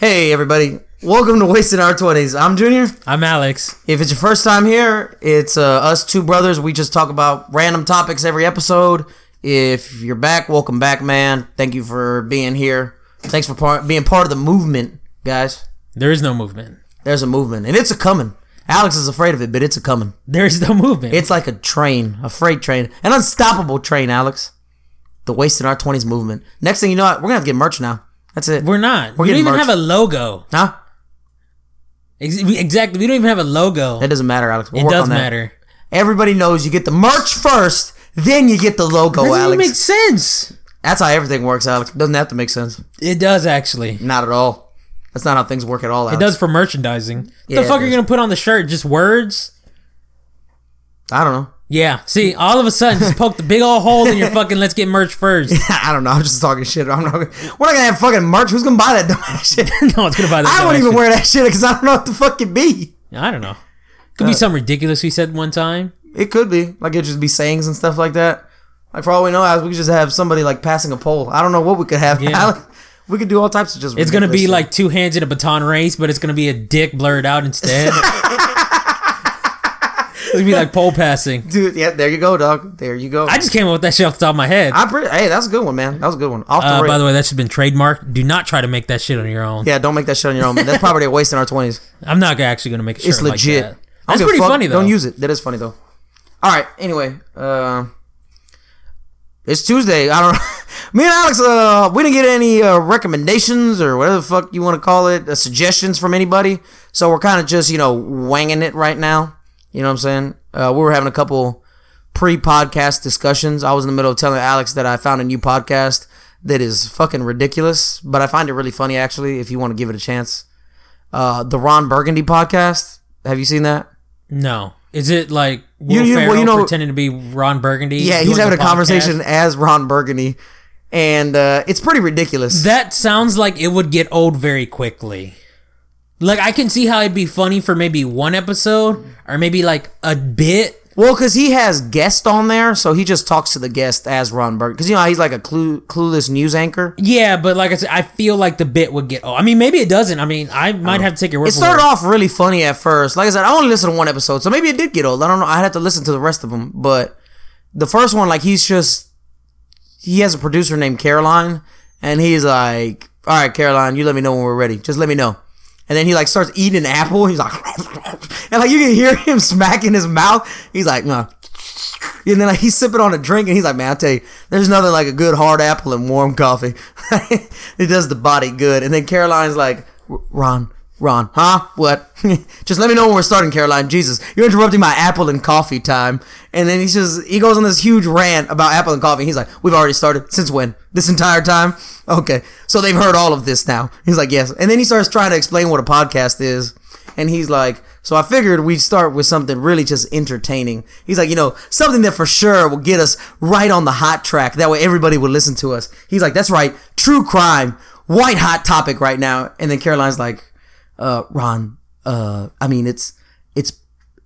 Hey, everybody. Welcome to Wasting Our 20s. I'm Junior. I'm Alex. If it's your first time here, it's uh, us two brothers. We just talk about random topics every episode. If you're back, welcome back, man. Thank you for being here. Thanks for par- being part of the movement, guys. There is no movement. There's a movement, and it's a coming. Alex is afraid of it, but it's a coming. There is no movement. It's like a train, a freight train, an unstoppable train, Alex. The Wasting Our 20s movement. Next thing you know, we're going to have to get merch now. That's it. We're not. We're we don't even merch. have a logo. Huh? Ex- we- Exactly. We don't even have a logo. That doesn't matter, Alex. We'll It does that. matter. Everybody knows you get the merch first, then you get the logo, Doesn't even Alex. make sense. That's how everything works, Alex. Doesn't have to make sense. It does actually. Not at all. That's not how things work at all. Alex. It does for merchandising. Yeah, the fuck are you gonna put on the shirt? Just words? I don't know. Yeah. See, all of a sudden, just poke the big old hole in your fucking. Let's get merch first. I don't know. I'm just talking shit. I'm not. We're not gonna have fucking merch. Who's gonna buy that dumbass shit? no one's gonna buy that. I won't even shit. wear that shit because I don't know what the fuck it be. I don't know. Could Uh, be something ridiculous we said one time. It could be like it just be sayings and stuff like that. Like for all we know, we could just have somebody like passing a poll. I don't know what we could have. Yeah. We could do all types of just. It's gonna be shit. like two hands in a baton race, but it's gonna be a dick blurred out instead. Gonna be like pole passing. dude. Yeah, there you go, dog. There you go. I just came up with that shit off the top of my head. I'm pretty. Hey, that's a good one, man. That was a good one. Off the Uh, by the way, that's been trademarked. Do not try to make that shit on your own. Yeah, don't make that shit on your own. That's probably a waste in our twenties. I'm not actually gonna make a shirt It's legit. Like that. That's pretty fuck. funny though. Don't use it. That is funny though. All right. Anyway, uh, it's Tuesday. I don't. Me and Alex, uh, we didn't get any uh, recommendations or whatever the fuck you want to call it, uh, suggestions from anybody. So we're kind of just you know wanging it right now. You know what I'm saying? Uh, we were having a couple pre-podcast discussions. I was in the middle of telling Alex that I found a new podcast that is fucking ridiculous, but I find it really funny actually. If you want to give it a chance, uh, the Ron Burgundy podcast. Have you seen that? No, is it like You- Will you- well, Ferrell you know- pretending to be Ron Burgundy? Yeah, he's having a podcast? conversation as Ron Burgundy, and uh, it's pretty ridiculous. That sounds like it would get old very quickly. Like I can see how it'd be funny for maybe one episode or maybe like a bit. well, because he has guests on there, so he just talks to the guest as Ron Burgundy. Because you know he's like a clue, clueless news anchor. Yeah, but like I said, I feel like the bit would get old. I mean, maybe it doesn't. I mean, I might oh. have to take your word It started off really funny at first. Like I said, I only listened to one episode, so maybe it did get old. I don't know. I had to listen to the rest of them, but the first one, like he's just he has a producer named Caroline, and he's like, "All right, Caroline, you let me know when we're ready. Just let me know." And then he like starts eating an apple. He's like, and like you can hear him smacking his mouth. He's like, "No." And then like he's sipping on a drink, and he's like, "Man, I tell you, there's nothing like a good hard apple and warm coffee. it does the body good." And then Caroline's like, "Ron, Ron, huh? What? just let me know when we're starting, Caroline. Jesus, you're interrupting my apple and coffee time." And then he's just he goes on this huge rant about apple and coffee. He's like, "We've already started. Since when? This entire time? Okay, so they've heard all of this now." He's like, "Yes." And then he starts trying to explain what a podcast is. And he's like, so I figured we'd start with something really just entertaining. He's like, you know, something that for sure will get us right on the hot track. That way everybody would listen to us. He's like, that's right, true crime, white hot topic right now. And then Caroline's like, uh, Ron, uh, I mean, it's, it's,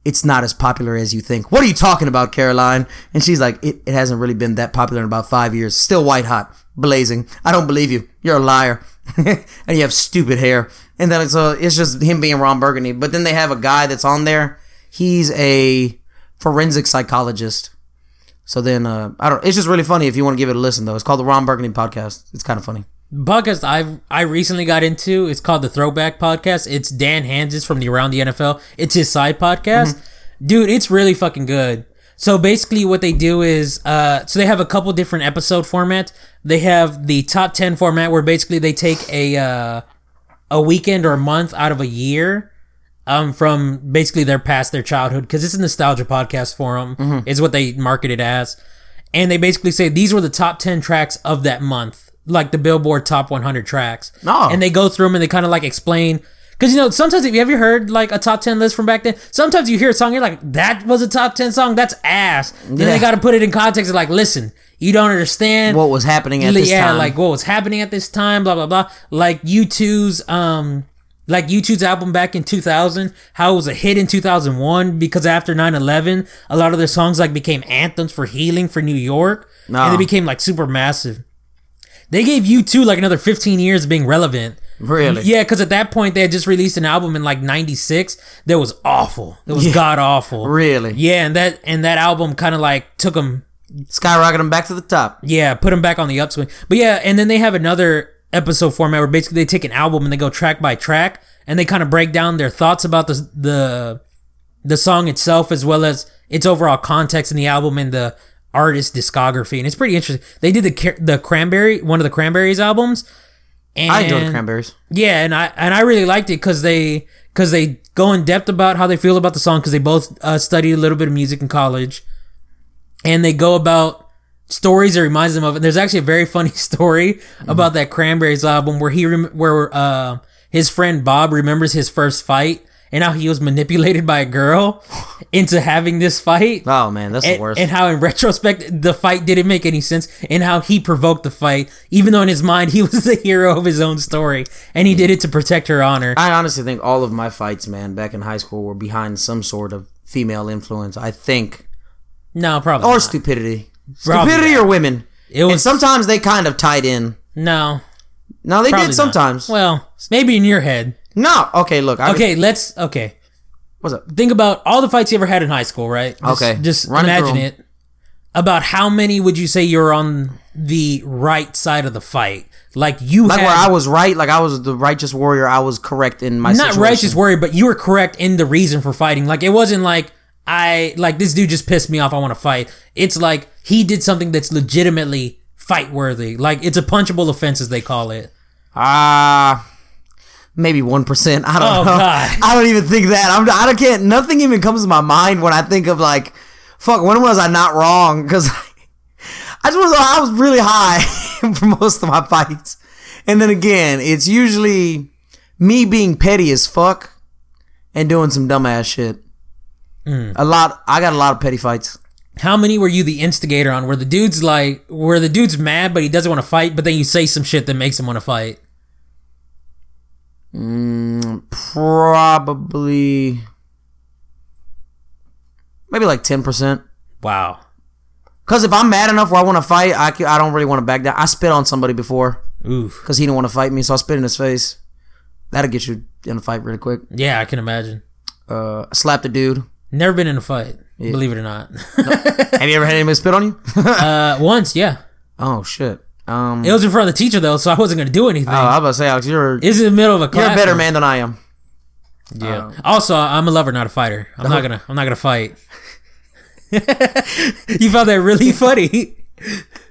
it's not as popular as you think. What are you talking about, Caroline? And she's like, it, it hasn't really been that popular in about five years. Still white hot, blazing. I don't believe you. You're a liar. and you have stupid hair. And then it's, uh, it's just him being Ron Burgundy. But then they have a guy that's on there. He's a forensic psychologist. So then, uh, I don't, it's just really funny if you want to give it a listen though. It's called the Ron Burgundy podcast. It's kind of funny. Podcast I've I recently got into. It's called the Throwback Podcast. It's Dan Hanzus from the Around the NFL. It's his side podcast. Dude, it's really fucking good. So basically what they do is uh so they have a couple different episode formats. They have the top 10 format where basically they take a uh a weekend or a month out of a year um from basically their past their childhood because it's a nostalgia podcast for them is what they market it as and they basically say these were the top 10 tracks of that month like the billboard top 100 tracks and they go through them and they kind of like explain because you know sometimes if you ever heard like a top 10 list from back then sometimes you hear a song you're like that was a top 10 song that's ass then Yeah. they got to put it in context and like listen you don't understand What was happening at this yeah, time? like what was happening at this time, blah blah blah. Like U2's um like U2's album back in 2000, how it was a hit in 2001 because after 9/11, a lot of their songs like became anthems for healing for New York, No. and they became like super massive. They gave U2 like another 15 years of being relevant Really? Yeah, because at that point they had just released an album in like '96 that was awful. It was Yeah. god awful. Really? Yeah, and that and that album kind of like took them. Skyrocketing them back to the top. Yeah, put them back on the upswing. But yeah, and then they have another episode format where basically they take an album and they go track by track and they kind of break down their thoughts about the the the song itself as well as its overall context in the album and the artist discography. And it's pretty interesting. They did the the Cranberry one of the Cranberries albums. And I enjoy the cranberries. Yeah, and I and I really liked it because they because they go in depth about how they feel about the song because they both uh, studied a little bit of music in college, and they go about stories that reminds them of it. There's actually a very funny story about that Cranberries album where he rem- where uh his friend Bob remembers his first fight and how he was manipulated by a girl into having this fight Oh man, that's the worst. and how in retrospect the fight didn't make any sense and how he provoked the fight even though in his mind he was the hero of his own story and he mm. did it to protect her honor I honestly think all of my fights, man, back in high school were behind some sort of female influence. I think, no probably or not. stupidity, Probably stupidity not. or women. it And was sometimes they kind of tied in. no No, they probably did not. sometimes. well maybe in your head no, okay, look. I, okay let's okay what's up? think about all the fights you ever had in high school right Just- Okay. just Run imagine 'em. it about how many would you say you're on the right side of the fight like you Like had where I was right, like I was the righteous warrior. I was correct in my not situation. righteous warrior, but you were correct in the reason for fighting. Like it wasn't like I like this dude just pissed me off. I want to fight. It's like he did something that's legitimately fight worthy. Like it's a punchable offense, as they call it. Ah, maybe one percent. I don't Oh, know. God. I don't even think that. I'm. I don't can't. Nothing even comes to my mind when I think of like, fuck. When was I not wrong? Because I just was. I was really high for most of my fights, and then again, it's usually me being petty as fuck and doing some dumbass shit. Hmm. A lot. I got a lot of petty fights. How many were you the instigator on? Where the dude's like, where the dude's mad but he doesn't want to fight, but then you say some shit that makes him want to fight. Probably. Maybe like ten percent. Wow. Cause if I'm mad enough where I want to fight, I, I don't really want to back down. I spit on somebody before Oof. because he didn't want to fight me, so I spit in his face. That'll get you in a fight really quick. Yeah, I can imagine. Uh, I slapped a dude. Never been in a fight, believe it or not. Have you ever had anybody spit on you? uh, once, yeah. oh shit. Um, It was in front of the teacher though, so I wasn't gonna do anything. oh, I was about to say, Alex, you're it's in the middle of a class. you're a better man than I am. Yeah. also, I'm a lover, not a fighter. I'm not gonna. I'm not gonna fight. you found that really funny.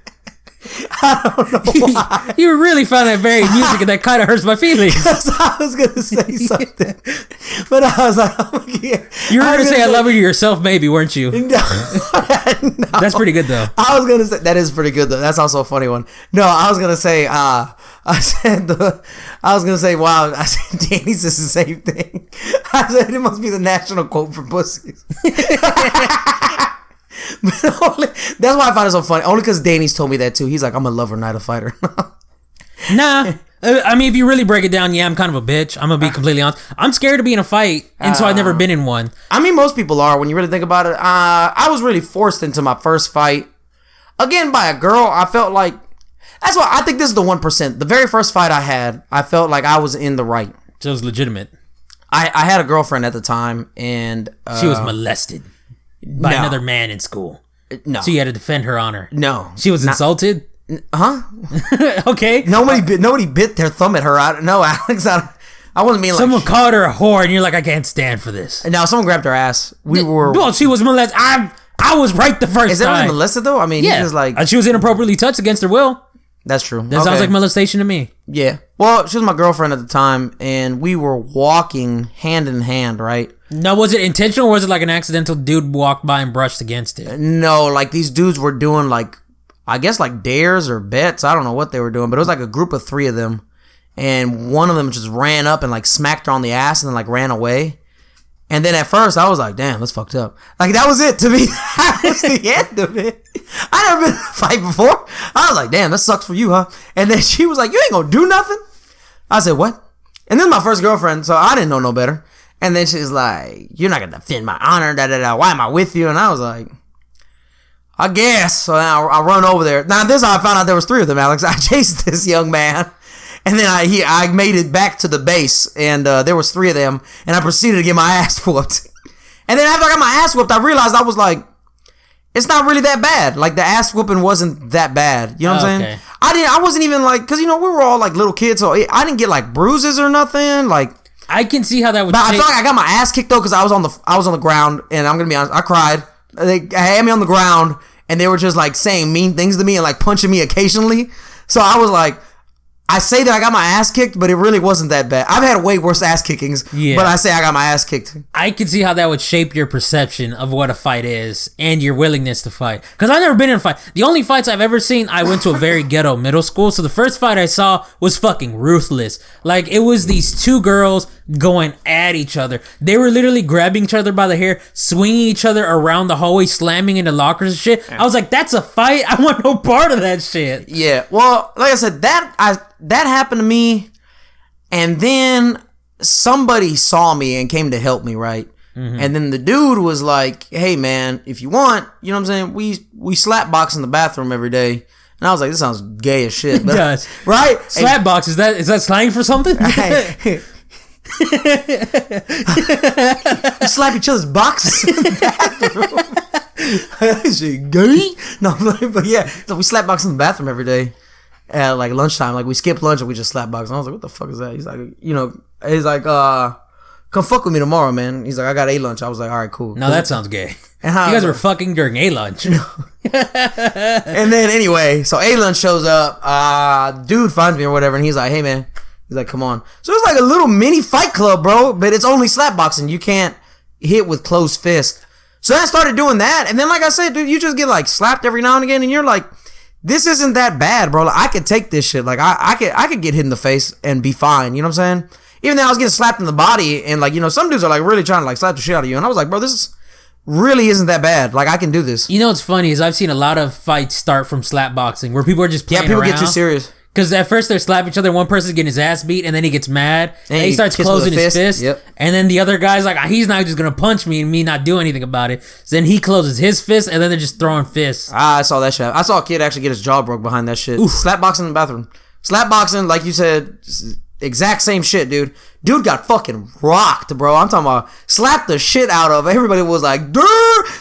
I don't know why. you really found that very amusing, and that kind of hurts my feelings. I was gonna say something, but I was like, oh, yeah. You were I gonna say I love you yourself, maybe, weren't you? No, no. That's pretty good though. I was gonna say that is pretty good though. That's also a funny one. No, I was gonna say. uh I said the. I was gonna say. Wow. I said Danny says the same thing. I said it must be the national quote for pussies. but only, that's why I find it so funny. Only because Danny's told me that too. He's like, I'm a lover, not a fighter. Nah. Uh, I mean, if you really break it down, yeah, I'm kind of a bitch. I'm gonna be completely honest. I'm scared to be in a fight, and so I've never been in one. I mean, most people are when you really think about it. Uh, I was really forced into my first fight again by a girl. I felt like that's why I think this is the one percent. The very first fight I had, I felt like I was in the right. So it was legitimate. I, I had a girlfriend at the time, and uh, She was molested by no. another man in school, no, so you had to defend her honor. no, She was insulted. huh? okay. Nobody bit, nobody bit their thumb at her. I, no, Alex, I, I wasn't being like. Someone called her a whore, and you're like, I can't stand for this. now someone grabbed her ass. We were. Well, she was molested. I I was right the first Is that time. really molested though? I mean, yeah, was like, Uh, she was inappropriately touched against her will. that's true. That sounds like molestation to me. Yeah. Well, she was my girlfriend at the time, and we were walking hand in hand, right? Now, was it intentional, or was it like an accidental dude walked by and brushed against it? No, like these dudes were doing like, I guess like dares or bets. I don't know what they were doing, but it was like a group of three of them, and one of them just ran up and like smacked her on the ass and then like ran away. And then at first I was like, damn, that's fucked up. Like that was it to me. that was the end of it. I never been in a fight before. I was like, damn, that sucks for you, huh? And then she was like, you ain't gonna do nothing. I said, what? And then my first girlfriend, so I didn't know no better. And then she's like, you're not gonna defend my honor, da da da. Why am I with you? And I was like, I guess. So now I run over there. Now this is how I found out there was three of them, Alex. I chased this young man, And then I he, I made it back to the base, and uh, there was three of them, and I proceeded to get my ass whooped. And then after I got my ass whooped, I realized I was like, it's not really that bad. Like the ass whooping wasn't that bad. You know what I'm Okay. saying? I didn't. I wasn't even like, cause you know we were all like little kids, so I didn't get like bruises or nothing. Like, I can see how that would. but I shape- felt like I got my ass kicked though, cause I was on the I was on the ground, and I'm gonna be honest, I cried. They had me on the ground, and they were just like saying mean things to me and like punching me occasionally. So I was like. I say that I got my ass kicked, but it really wasn't that bad. I've had way worse ass kickings, Yeah. but I say I got my ass kicked. I can see how that would shape your perception of what a fight is and your willingness to fight. Because I've never been in a fight. The only fights I've ever seen, I went to a very ghetto middle school. So the first fight I saw was fucking ruthless. Like it was these two girls going at each other. They were literally grabbing each other by the hair, swinging each other around the hallway, slamming into lockers and shit. I was like, that's a fight. I want no part of that shit. Yeah. Well, like I said, that I that happened to me, and then somebody saw me and came to help me, right? Mm-hmm. And then the dude was like, "Hey, man, if you want, you know what I'm saying? We we slap box in the bathroom every day." And I was like, "This sounds gay as shit." But, does. right? Slap box, is that is that slang for something? We slap each other's boxes in the bathroom. Is it gay? No, but yeah, so we slap box in the bathroom every day at like lunchtime. Like we skip lunch and we just slap box. And I was like, what the fuck is that? He's like, you know, he's like, uh, come fuck with me tomorrow, man. He's like, I got a lunch. I was like, all right, cool. no, that sounds gay. And how- You guys were fucking during a lunch. and then anyway, so a lunch shows up. Uh, dude finds me or whatever, and he's like, hey man, he's like, come on. So it's like a little mini fight club, bro. But it's only slap boxing. You can't hit with closed fist. So I started doing that, and then like I said, dude, you just get like slapped every now and again, and you're like, this isn't that bad, bro. Like, I could take this shit. Like I, I could, I could get hit in the face and be fine. You know what I'm saying? Even though I was getting slapped in the body, and like you know, some dudes are like really trying to like slap the shit out of you, and I was like, bro, this is really isn't that bad. Like I can do this. You know what's funny is I've seen a lot of fights start from slap boxing where people are just Yeah, people around. get too serious. Because at first they're slapping each other, one person's getting his ass beat, and then he gets mad, and, he he starts closing his fist. fist, Yep. and then the other guy's like, "Ah, he's not just gonna punch me and me not do anything about it. So then he closes his fist, and then they're just throwing fists. Ah, I saw that shit. I saw a kid actually get his jaw broke behind that shit. Slap boxing in the bathroom. Slap boxing, like you said, exact same shit, dude. Dude got fucking rocked, bro. I'm talking about slapped the shit out of. Everybody was like, Durr!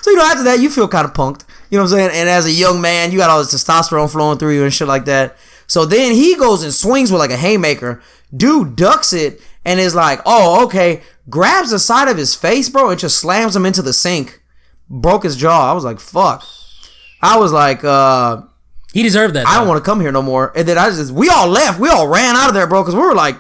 so you know after that you feel kind of punked. You know what I'm saying? And as a young man, you got all this testosterone flowing through you and shit like that. So then he goes and swings with like a haymaker. Dude ducks it and is like, oh okay, grabs the side of his face, bro, and just slams him into the sink. Broke his jaw. I was like, fuck. I was like, uh, He deserved that. I don't want to come here no more. And then I just, we all left. We all ran out of there, bro, because we were like,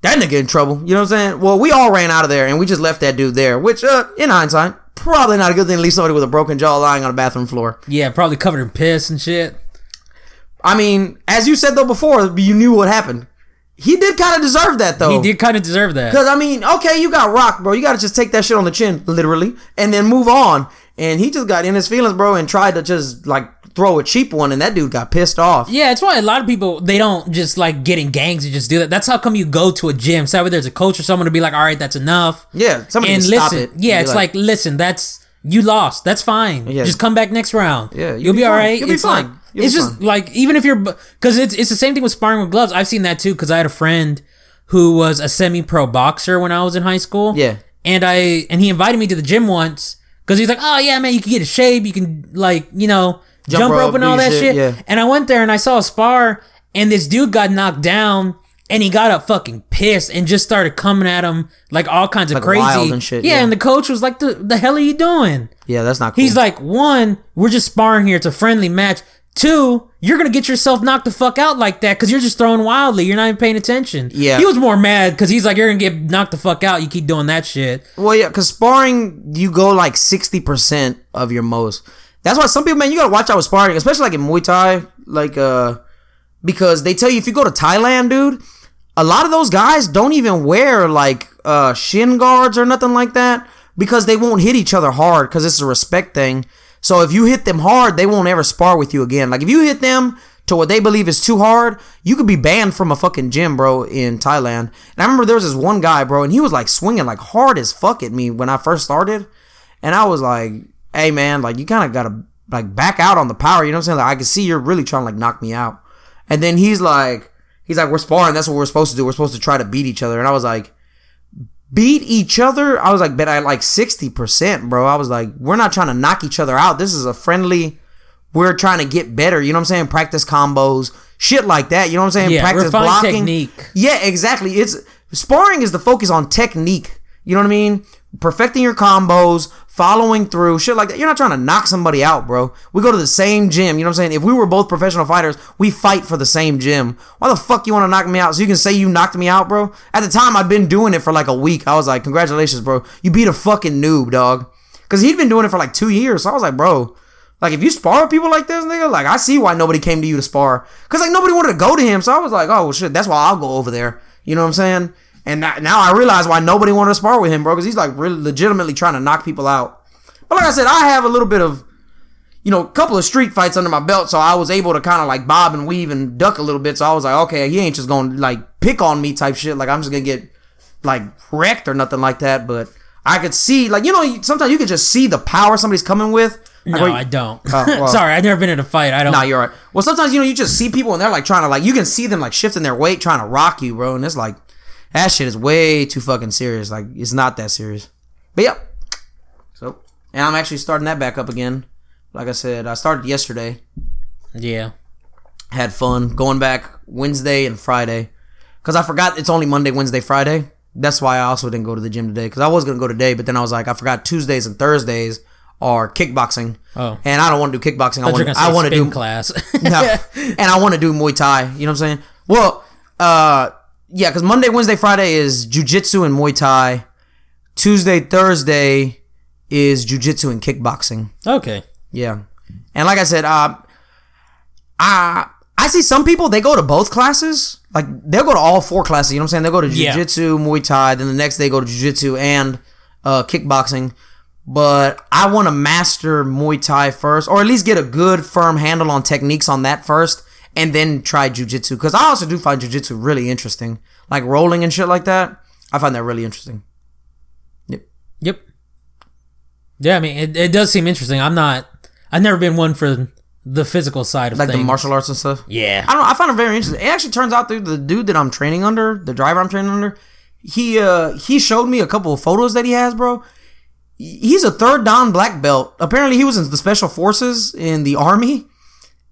that nigga in trouble. You know what I'm saying? Well, we all ran out of there and we just left that dude there, which, uh, in hindsight, probably not a good thing to leave somebody with a broken jaw lying on a bathroom floor. Yeah, probably covered in piss and shit. I mean, as you said though before, you knew what happened. He did kind of deserve that though. He did kind of deserve that. Because I mean, okay, you got rocked, bro. You got to just take that shit on the chin, literally, and then move on. And he just got in his feelings, bro, and tried to just like throw a cheap one, and that dude got pissed off. Yeah, it's why a lot of people they don't just like get in gangs and just do that. That's how come you go to a gym. So there's a coach or someone to be like, all right, that's enough. Yeah, somebody and listen, stop it. yeah, it's like, listen, that's you lost. That's fine. Yeah. Just come back next round. Yeah, you'll you'll, be be, all right. You'll be it's fine. like You'll it's be just fine. like even if you're because it's it's the same thing with sparring with gloves. I've seen that too because I had a friend who was a semi-pro boxer when I was in high school. Yeah. and I and he invited me to the gym once because he's like, oh yeah, man, you can get a shave, you can like you know Jump jump, rope, rope and all that shit, shit. yeah. And I went there and I saw a spar, and this dude got knocked down. And he got up fucking pissed and just started coming at him like all kinds of Like crazy wild and shit, yeah, yeah. and the coach was like, "The the hell are you doing?" yeah, that's not cool. He's like, "One, we're just sparring here. It's a friendly match. Two, you're gonna get yourself knocked the fuck out like that because you're just throwing wildly. You're not even paying attention." Yeah. he was more mad because he's like, "You're gonna get knocked the fuck out. You keep doing that shit." well, yeah, because sparring, you go like sixty percent of your most. That's why some people, man, you gotta watch out with sparring, especially like in Muay Thai, like uh, because they tell you if you go to Thailand, dude, a lot of those guys don't even wear like uh shin guards or nothing like that because they won't hit each other hard because it's a respect thing. So if you hit them hard, they won't ever spar with you again. Like if you hit them to what they believe is too hard, you could be banned from a fucking gym, bro, in Thailand. And I remember there was this one guy, bro, and he was like swinging like hard as fuck at me when I first started. And I was like, hey man, like you kind of gotta like back out on the power. You know what I'm saying? Like I can see you're really trying to like knock me out. And then he's like, he's like, we're sparring. That's what we're supposed to do. We're supposed to try to beat each other. And I was like, beat each other? I was like, bet I like 60%, bro. I was like, we're not trying to knock each other out. This is a friendly, we're trying to get better. You know what I'm saying? Practice combos, shit like that. You know what I'm saying? Yeah, Practice blocking. technique. Yeah, exactly. It's sparring is the focus on technique. You know what I mean? Perfecting your combos, following through, shit like that. You're not trying to knock somebody out, bro. We go to the same gym. You know what I'm saying? If we were both professional fighters, we fight for the same gym. Why the fuck you want to knock me out? So you can say you knocked me out, bro? At the time, I'd been doing it for like a week. I was like, congratulations, bro. You beat a fucking noob, dog. Because he'd been doing it for like two years. So I was like, bro, like if you spar with people like this, nigga, like I see why nobody came to you to spar. Cause like nobody wanted to go to him. So I was like, oh shit, that's why I'll go over there. You know what I'm saying? And now now I realize why nobody wanted to spar with him, bro. Cause he's like really legitimately trying to knock people out. But like I said, I have a little bit of, you know, a couple of street fights under my belt, so I was able to kind of like bob and weave and duck a little bit. So I was like, okay, he ain't just gonna like pick on me type shit. Like I'm just gonna get like wrecked or nothing like that. But I could see, like you know, sometimes you can just see the power somebody's coming with. Like, No, I don't. Oh, well. Sorry, I've never been in a fight. I don't. Nah, you're right. Well, sometimes you know you just see people and they're like trying to like you can see them like shifting their weight, trying to rock you, bro. And it's like that shit is way too fucking serious. Like it's not that serious. But yep. So and I'm actually starting that back up again. Like I said, I started yesterday. yeah. Had fun going back Wednesday and Friday because I forgot it's only Monday, Wednesday, Friday. That's why I also didn't go to the gym today because I was gonna go today, but then I was like I forgot Tuesdays and Thursdays are kickboxing. Oh. and I don't want to do kickboxing. I want gonna I want to do class. no. and I want to do Muay Thai. You know what I'm saying? Well, uh, yeah, because Monday, Wednesday, Friday is jujitsu and Muay Thai. Tuesday, Thursday is jujitsu and kickboxing. okay. Yeah, and like I said, uh, I I see some people they go to both classes. Like they'll go to all four classes. You know what I'm saying? They'll go to Yeah. jujitsu, Muay Thai. Then the next day go to jujitsu and uh, kickboxing. But I want to master Muay Thai first, or at least get a good firm handle on techniques on that first, and then try jujitsu. Because I also do find jujitsu really interesting, like rolling and shit like that. I find that really interesting. Yep. Yep. Yeah, I mean, it, it does seem interesting. I'm not. I've never been one for the physical side of things. Like things. the martial arts and stuff. Yeah. I don't know. I found it very interesting. It actually turns out that the dude that I'm training under, the driver I'm training under, he uh he showed me a couple of photos that he has, bro. He's a third dan black belt. Apparently, he was in the special forces in the army,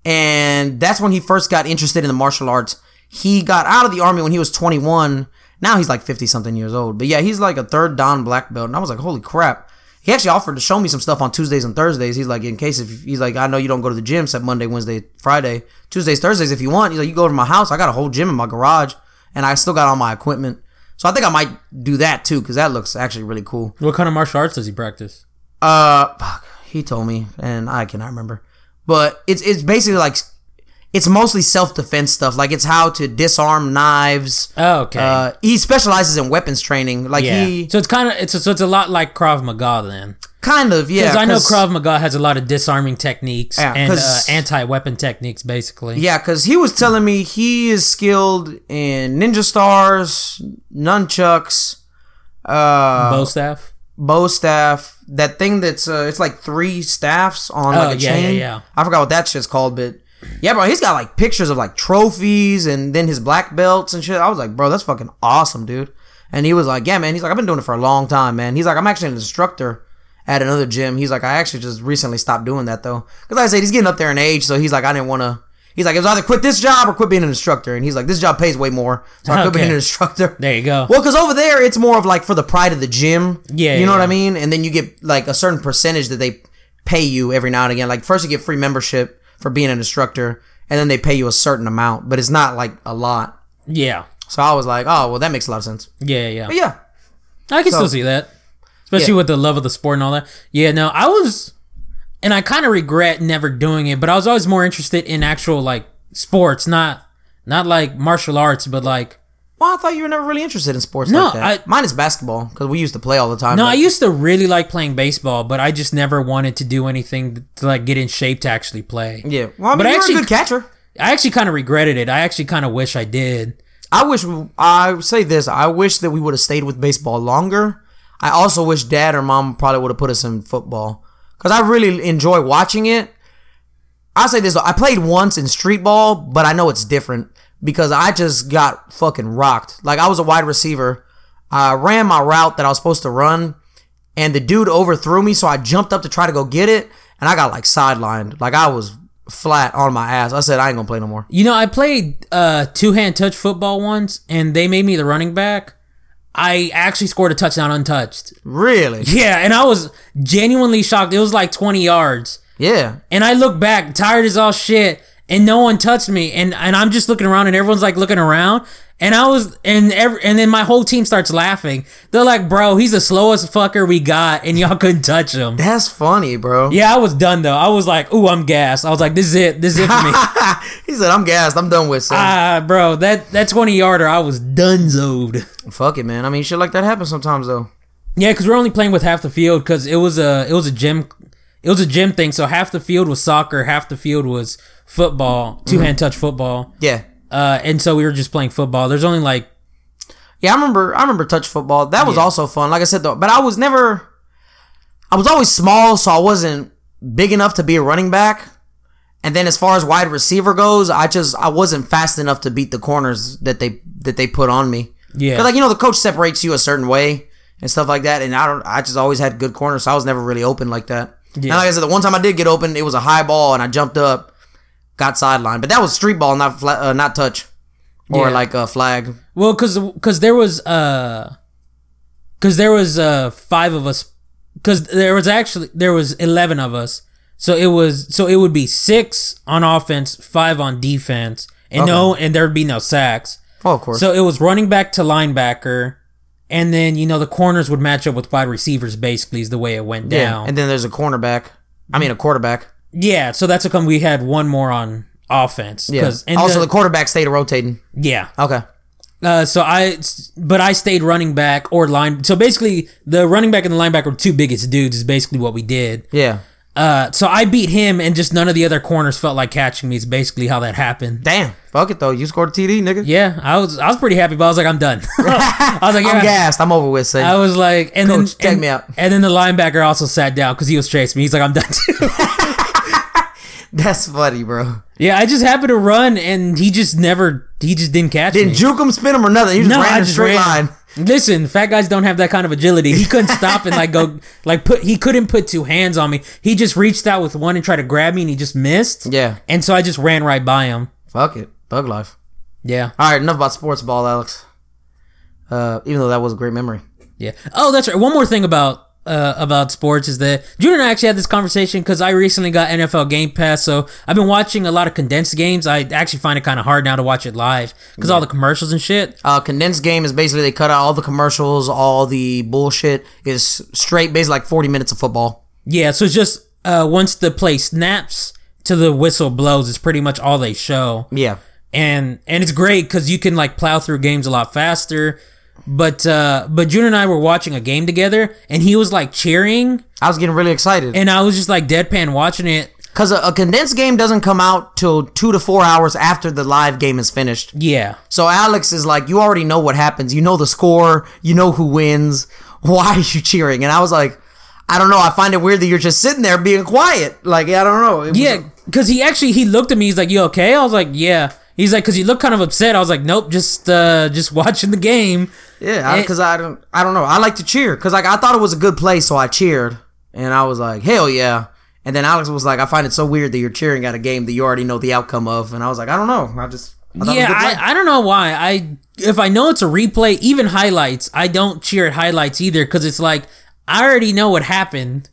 and that's when he first got interested in the martial arts. He got out of the army when he was 21. Now he's like 50 something years old. But yeah, he's like a third dan black belt, and I was like, holy crap. He actually offered to show me some stuff on Tuesdays and Thursdays. He's like, in case if he's like, I know you don't go to the gym except Monday, Wednesday, Friday, Tuesdays, Thursdays if you want. He's like, you go over to my house. I got a whole gym in my garage, and I still got all my equipment. So I think I might do that too because that looks actually really cool. What kind of martial arts does he practice? Uh, fuck, he told me, and I cannot remember. But it's it's basically like it's mostly self defense stuff. Like it's how to disarm knives. Oh, okay. Uh, he specializes in weapons training. Like yeah. he so it's kind of it's so it's a lot like Krav Maga then. kind of yeah. Because I know Krav Maga has a lot of disarming techniques Yeah, and uh, anti-weapon techniques, basically. Yeah, because he was telling me he is skilled in ninja stars, nunchucks, uh, Bow staff. bow staff. That thing that's uh, it's like three staffs on Oh, like a yeah, chain. yeah, yeah. I forgot what that shit's called, but yeah, bro, he's got like pictures of like trophies and then his black belts and shit. I was like, bro, that's fucking awesome, dude. And he was like, yeah, man. He's like, I've been doing it for a long time, man. He's like, I'm actually an instructor at another gym. He's like, I actually just recently stopped doing that though, because like I said he's getting up there in age, so he's like, I didn't want to. He's like, it was either quit this job or quit being an instructor. And he's like, this job pays way more, so I quit Okay. being an instructor. There you go. Well, because over there it's more of like for the pride of the gym. Yeah, you know what. I mean. And then you get like a certain percentage that they pay you every now and again. Like first you get free membership for being an instructor, and then they pay you a certain amount, but it's not like a lot. Yeah. So I was like, oh well, that makes a lot of sense. Yeah, yeah. But yeah, I can So- still see that. Especially Yeah. with the love of the sport and all that. Yeah, no, I was and I kind of regret never doing it, but I was always more interested in actual like sports, not not like martial arts, but like well, I thought you were never really interested in sports No, like that. I- Mine is basketball because we used to play all the time. No, but- I used to really like playing baseball, but I just never wanted to do anything to like get in shape to actually play. yeah. Well, I mean, But I you're actually- a good catcher. I actually kind of regretted it. I actually kind of wish I did. I wish I say this. I wish that we would have stayed with baseball longer. I also wish dad or mom probably would have put us in football because I really enjoy watching it. I'll say this though, I played once in street ball, but I know it's different. because I just got fucking rocked. Like I was a wide receiver. I ran my route that I was supposed to run, and the dude overthrew me, so I jumped up to try to go get it, and I got like sidelined. Like I was flat on my ass. I said I ain't gonna play no more. You know, I played uh, two hand touch football once, and they made me the running back. I actually scored a touchdown untouched. Really? Yeah, and I was genuinely shocked. It was like 20 yards. Yeah. And I look back, tired as all shit, and no one touched me. And and I'm just looking around and everyone's like looking around. And I was and every and then my whole team starts laughing. They're like, bro, he's the slowest fucker we got, and y'all couldn't touch him. That's funny, bro. Yeah, I was done though. I was like, ooh, I'm gassed. I was like, this is it. This is it for me. he said, "I'm gassed. I'm done with." Ah, bro, that that 20 yarder, I was donezoed. Fuck it, man. I mean, shit like that happens sometimes, though. Yeah, because we're only playing with half the field because it was a it was a gym it was a gym thing. So half the field was soccer, half the field was football, two hand touch football. Yeah. Uh, and so we were just playing football. There's only like Yeah, I remember. I remember touch football. That was also fun. Like I said though, but I was never. I was always small, so I wasn't big enough to be a running back. And then as far as wide receiver goes, I just I wasn't fast enough to beat the corners that they that they put on me. Yeah. like you know the coach separates you a certain way and stuff like that, and I don't. I just always had good corners, so I was never really open like that. And Yeah. like I said, the one time I did get open, it was a high ball, and I jumped up, got sidelined, but that was street ball, not fla- uh, not touch, or Yeah. like a flag. well, cause cause there was uh, cause there was uh five of us, cause there was actually there was eleven of us. So it was so it would be six on offense, five on defense, and no, and there'd be no sacks. Oh, of course. So it was running back to linebacker, and then you know the corners would match up with wide receivers. Basically, is the way it went down. yeah, and then there's a cornerback. I mean, a quarterback. yeah, so that's how come we had one more on offense. Yeah. also, the- the quarterback stayed rotating. yeah. Okay. Uh, so I, but I stayed running back or line. So basically, the running back and the linebacker were two biggest dudes. Is basically what we did. Yeah. Uh, so I beat him, and just none of the other corners felt like catching me. Is basically how that happened. Damn. Fuck it though. You scored a TD, nigga. Yeah, I was I was pretty happy, but I was like, I'm done. I was like, I'm gassed. I'm over with. Say. I was like, and Coach, then check and, me out. and then the linebacker also sat down because he was chasing me. He's like, I'm done too. That's funny, bro. yeah, I just happened to run, and he just never, he just didn't catch me. Didn't me. juke him, spin him, or nothing. He just no, ran I a straight ran. line. Listen, fat guys don't have that kind of agility. He couldn't stop and like go, like put. He couldn't put two hands on me. He just reached out with one and tried to grab me, and he just missed. Yeah. And so I just ran right by him. Fuck it. Bug life. Yeah, All right. Enough about sports ball, Alex. Uh, even though that was a great memory. yeah. Oh, that's right. One more thing about uh, about sports is that Junior and I actually had this conversation because I recently got NFL Game Pass, so I've been watching a lot of condensed games. I actually find it kind of hard now to watch it live because all the commercials and shit. Uh, condensed game is basically they cut out all the commercials, all the bullshit. Is straight, basically like 40 minutes of football. Yeah, so it's just uh, once the play snaps to the whistle blows, it's pretty much all they show. Yeah. and and it's great because you can like plow through games a lot faster. But uh but June and I were watching a game together, and he was like cheering, I was getting really excited and I was just like deadpan watching it. because a, a condensed game doesn't come out till two to four hours after the live game is finished. Yeah, So Alex is like, you already know what happens. You know the score. You know who wins. Why are you cheering? And I was like, I don't know. I find it weird that you're just sitting there being quiet. Like, I don't know. It was- yeah, because he actually he looked at me. He's like, "You okay?" I was like, "Yeah." He's like, "Cause you look kind of upset." I was like, "Nope, just uh just watching the game." yeah. Because I, don't. I don't know. I like to cheer because like I thought it was a good play, so I cheered, and I was like, hell yeah. And then Alex was like, I find it so weird that you're cheering at a game that you already know the outcome of, and I was like, I don't know. I just I Yeah. I, I don't know why. I if I know it's a replay, even highlights, I don't cheer at highlights either because it's like I already know what happened.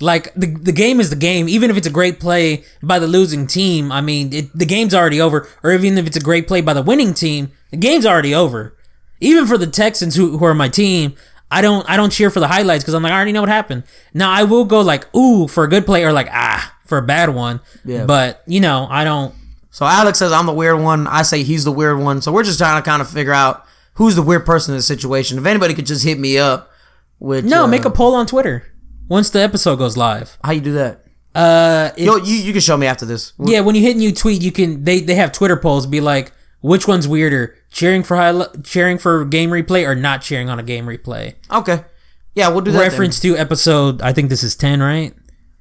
Like the the game is the game. Even if it's a great play by the losing team, I mean it, the game's already over. Or even if it's a great play by the winning team, the game's already over. Even for the Texans who, who are my team, I don't I don't cheer for the highlights because I'm like I already know what happened. Now I will go like ooh for a good play or like ah for a bad one. Yeah. But you know I don't. So Alex says I'm the weird one. I say he's the weird one. So we're just trying to kind of figure out who's the weird person in the situation. If anybody could just hit me up with No, uh, make a poll on Twitter once the episode goes live. how you do that. Uh, Yo, you you can show me after this. yeah, when you hit new tweet, you can they they have Twitter polls. Be like, which one's weirder, cheering for high, cheering for game replay or not cheering on a game replay? Okay. Yeah, we'll do that. then. Reference to episode. I think this is ten, right?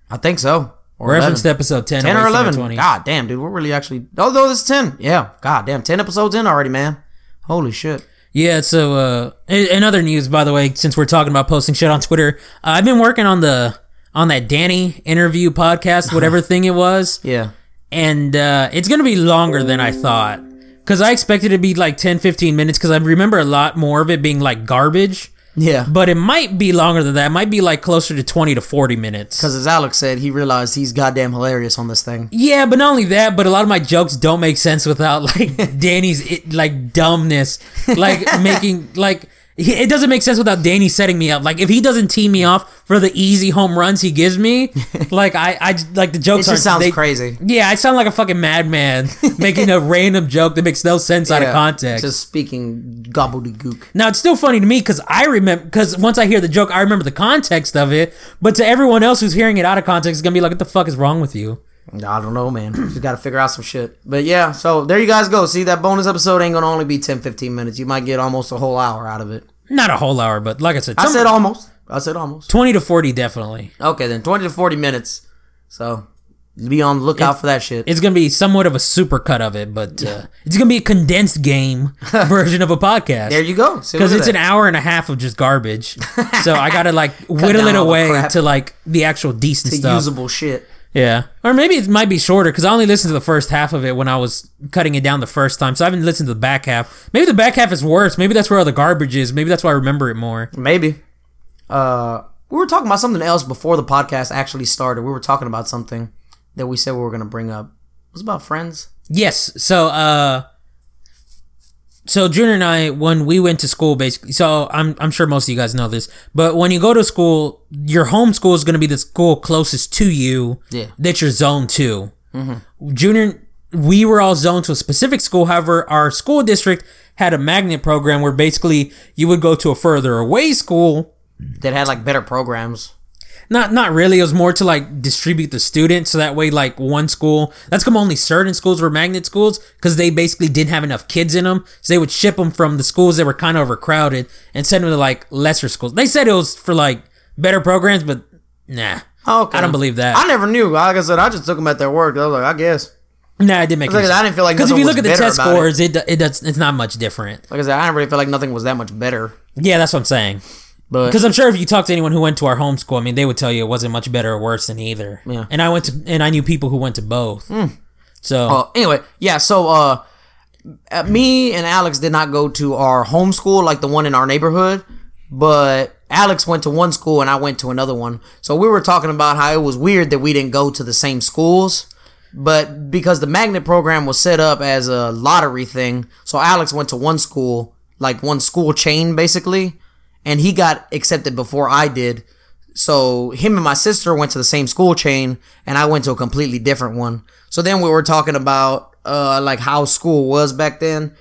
I think so. Or Reference 11. to episode 10, 10 or 11. 20s. God damn, dude. We're really actually. Oh, no, this is 10. Yeah. God damn. 10 episodes in already, man. Holy shit. Yeah, so uh in other news by the way, since we're talking about posting shit on Twitter, uh, I've been working on the on that Danny interview podcast, whatever thing it was, Yeah. and uh it's going to be longer than I thought. Cuz I expected it to be like 10 15 minutes cuz I remember a lot more of it being like garbage, Yeah. but it might be longer than that. It might be like closer to 20 to 40 minutes. Because as Alex said, he realized he's goddamn hilarious on this thing. Yeah, but not only that, but a lot of my jokes don't make sense without like Danny's it, like dumbness, like making like it doesn't make sense without Danny setting me up. Like if he doesn't tee me off for the easy home runs he gives me, like I, I like the jokes. It just sounds they- crazy. Yeah, I sound like a fucking madman making a random joke that makes no sense out of context. Just speaking gobbledygook. Now it's still funny to me because I remember because once I hear the joke, I remember the context of it. But to everyone else who's hearing it out of context, it's gonna be like, "What the fuck is wrong with you?" I don't know, man. Just got to figure out some shit. But yeah, so there you guys go. See, that bonus episode ain't going to only be 10, 15 minutes. You might get almost a whole hour out of it. Not a whole hour, but like I said, I said almost. I said almost. twenty to forty definitely. Okay, then 20 to 40 minutes. So be on the lookout for that shit. It's gonna be somewhat of a super cut of it, but uh, it's gonna be a condensed game version of a podcast. there you go. Because it's an hour and a half of just garbage. so I gotta like whittle it away to like the actual decent The stuff. usable shit. Yeah, or maybe it might be shorter because I only listened to the first half of it when I was cutting it down the first time. So I haven't listened to the back half. Maybe the back half is worse. Maybe that's where all the garbage is. Maybe that's why I remember it more. Maybe. Uh, we were talking about something else before the podcast actually started. We were talking about something that we said we were going to bring up. It was about friends. Yes. So, uh, so Junior and I, when we went to school, basically, so I'm I'm sure most of you guys know this, but when you go to school, your home school is going to be the school closest to you. Yeah. That you're zoned to. Mm-hmm. Junior, we were all zoned to a specific school. However, our school district had a magnet program where basically you would go to a further away school That had like better programs. Not not really. It was more to like distribute the students, so that way like one school. That's come only certain schools were magnet schools because they basically didn't have enough kids in them, so they would ship them from the schools that were kind of overcrowded and send them to like lesser schools. They said it was for like better programs, but nah. Okay. I don't believe that. I never knew. Like I said, I just took them at their word. I was like, I guess. Nah, it didn't make Like, any I didn't feel like because if you look at the test about it. scores, it it does it's not much different. Like I said, I didn't really feel like nothing was that much better. Yeah, that's what I'm saying. But Because I'm sure if you talk to anyone who went to our home school, I mean, they would tell you it wasn't much better or worse than either. Yeah. And I went to, and I knew people who went to both. So uh, anyway, yeah. So uh, uh, me and Alex did not go to our home school, like the one in our neighborhood, but Alex went to one school and I went to another one. So we were talking about how it was weird that we didn't go to the same schools. But because the magnet program was set up as a lottery thing, so Alex went to one school, like one school chain basically, and he got accepted before I did. So him and my sister went to the same school chain, and I went to a completely different one. So then we were talking about uh, like how school was back then.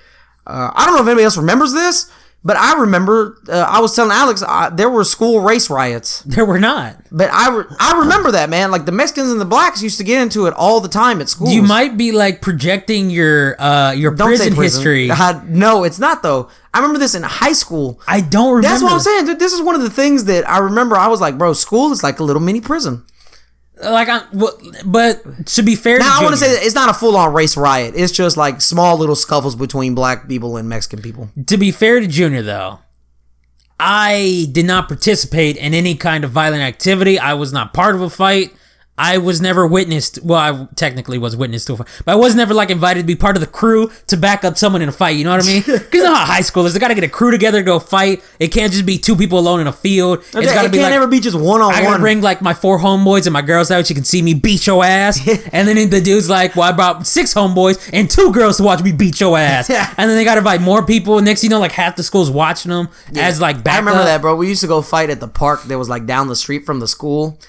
Uh, I don't know if anybody else remembers this, but I remember uh, I was telling Alex uh, there were school race riots. there were not. But I, re- I remember that man. Like the Mexicans and the blacks used to get into it all the time at school. You might be like projecting your uh your Don't prison, history. Uh, no, it's not though. I remember this in high school. I don't remember. That's what I'm saying. This is one of the things that I remember. I was like, bro, school is like a little mini prison. Like I, but to be fair, Now I want to say that it's not a full on race riot. It's just like small little scuffles between black people and Mexican people. to be fair to Junior though, I did not participate in any kind of violent activity. I was not part of a fight. I was never witnessed. Well, I technically was witnessed to a fight, but I was never like invited to be part of the crew to back up someone in a fight. You know what I mean? Because you know how high schoolers they got to get a crew together to go fight. It can't just be two people alone in a field. It's it got to can't be like ever be just one on one. I gotta one. bring like my four homeboys and my girls out. You can see me beat your ass. and then the dude's like, "Well, I brought six homeboys and two girls to watch me beat your ass." And then they gotta invite more people. Next, you know, like half the school's watching them yeah. as like backup. I remember that, bro. We used to go fight at the park that was like down the street from the school.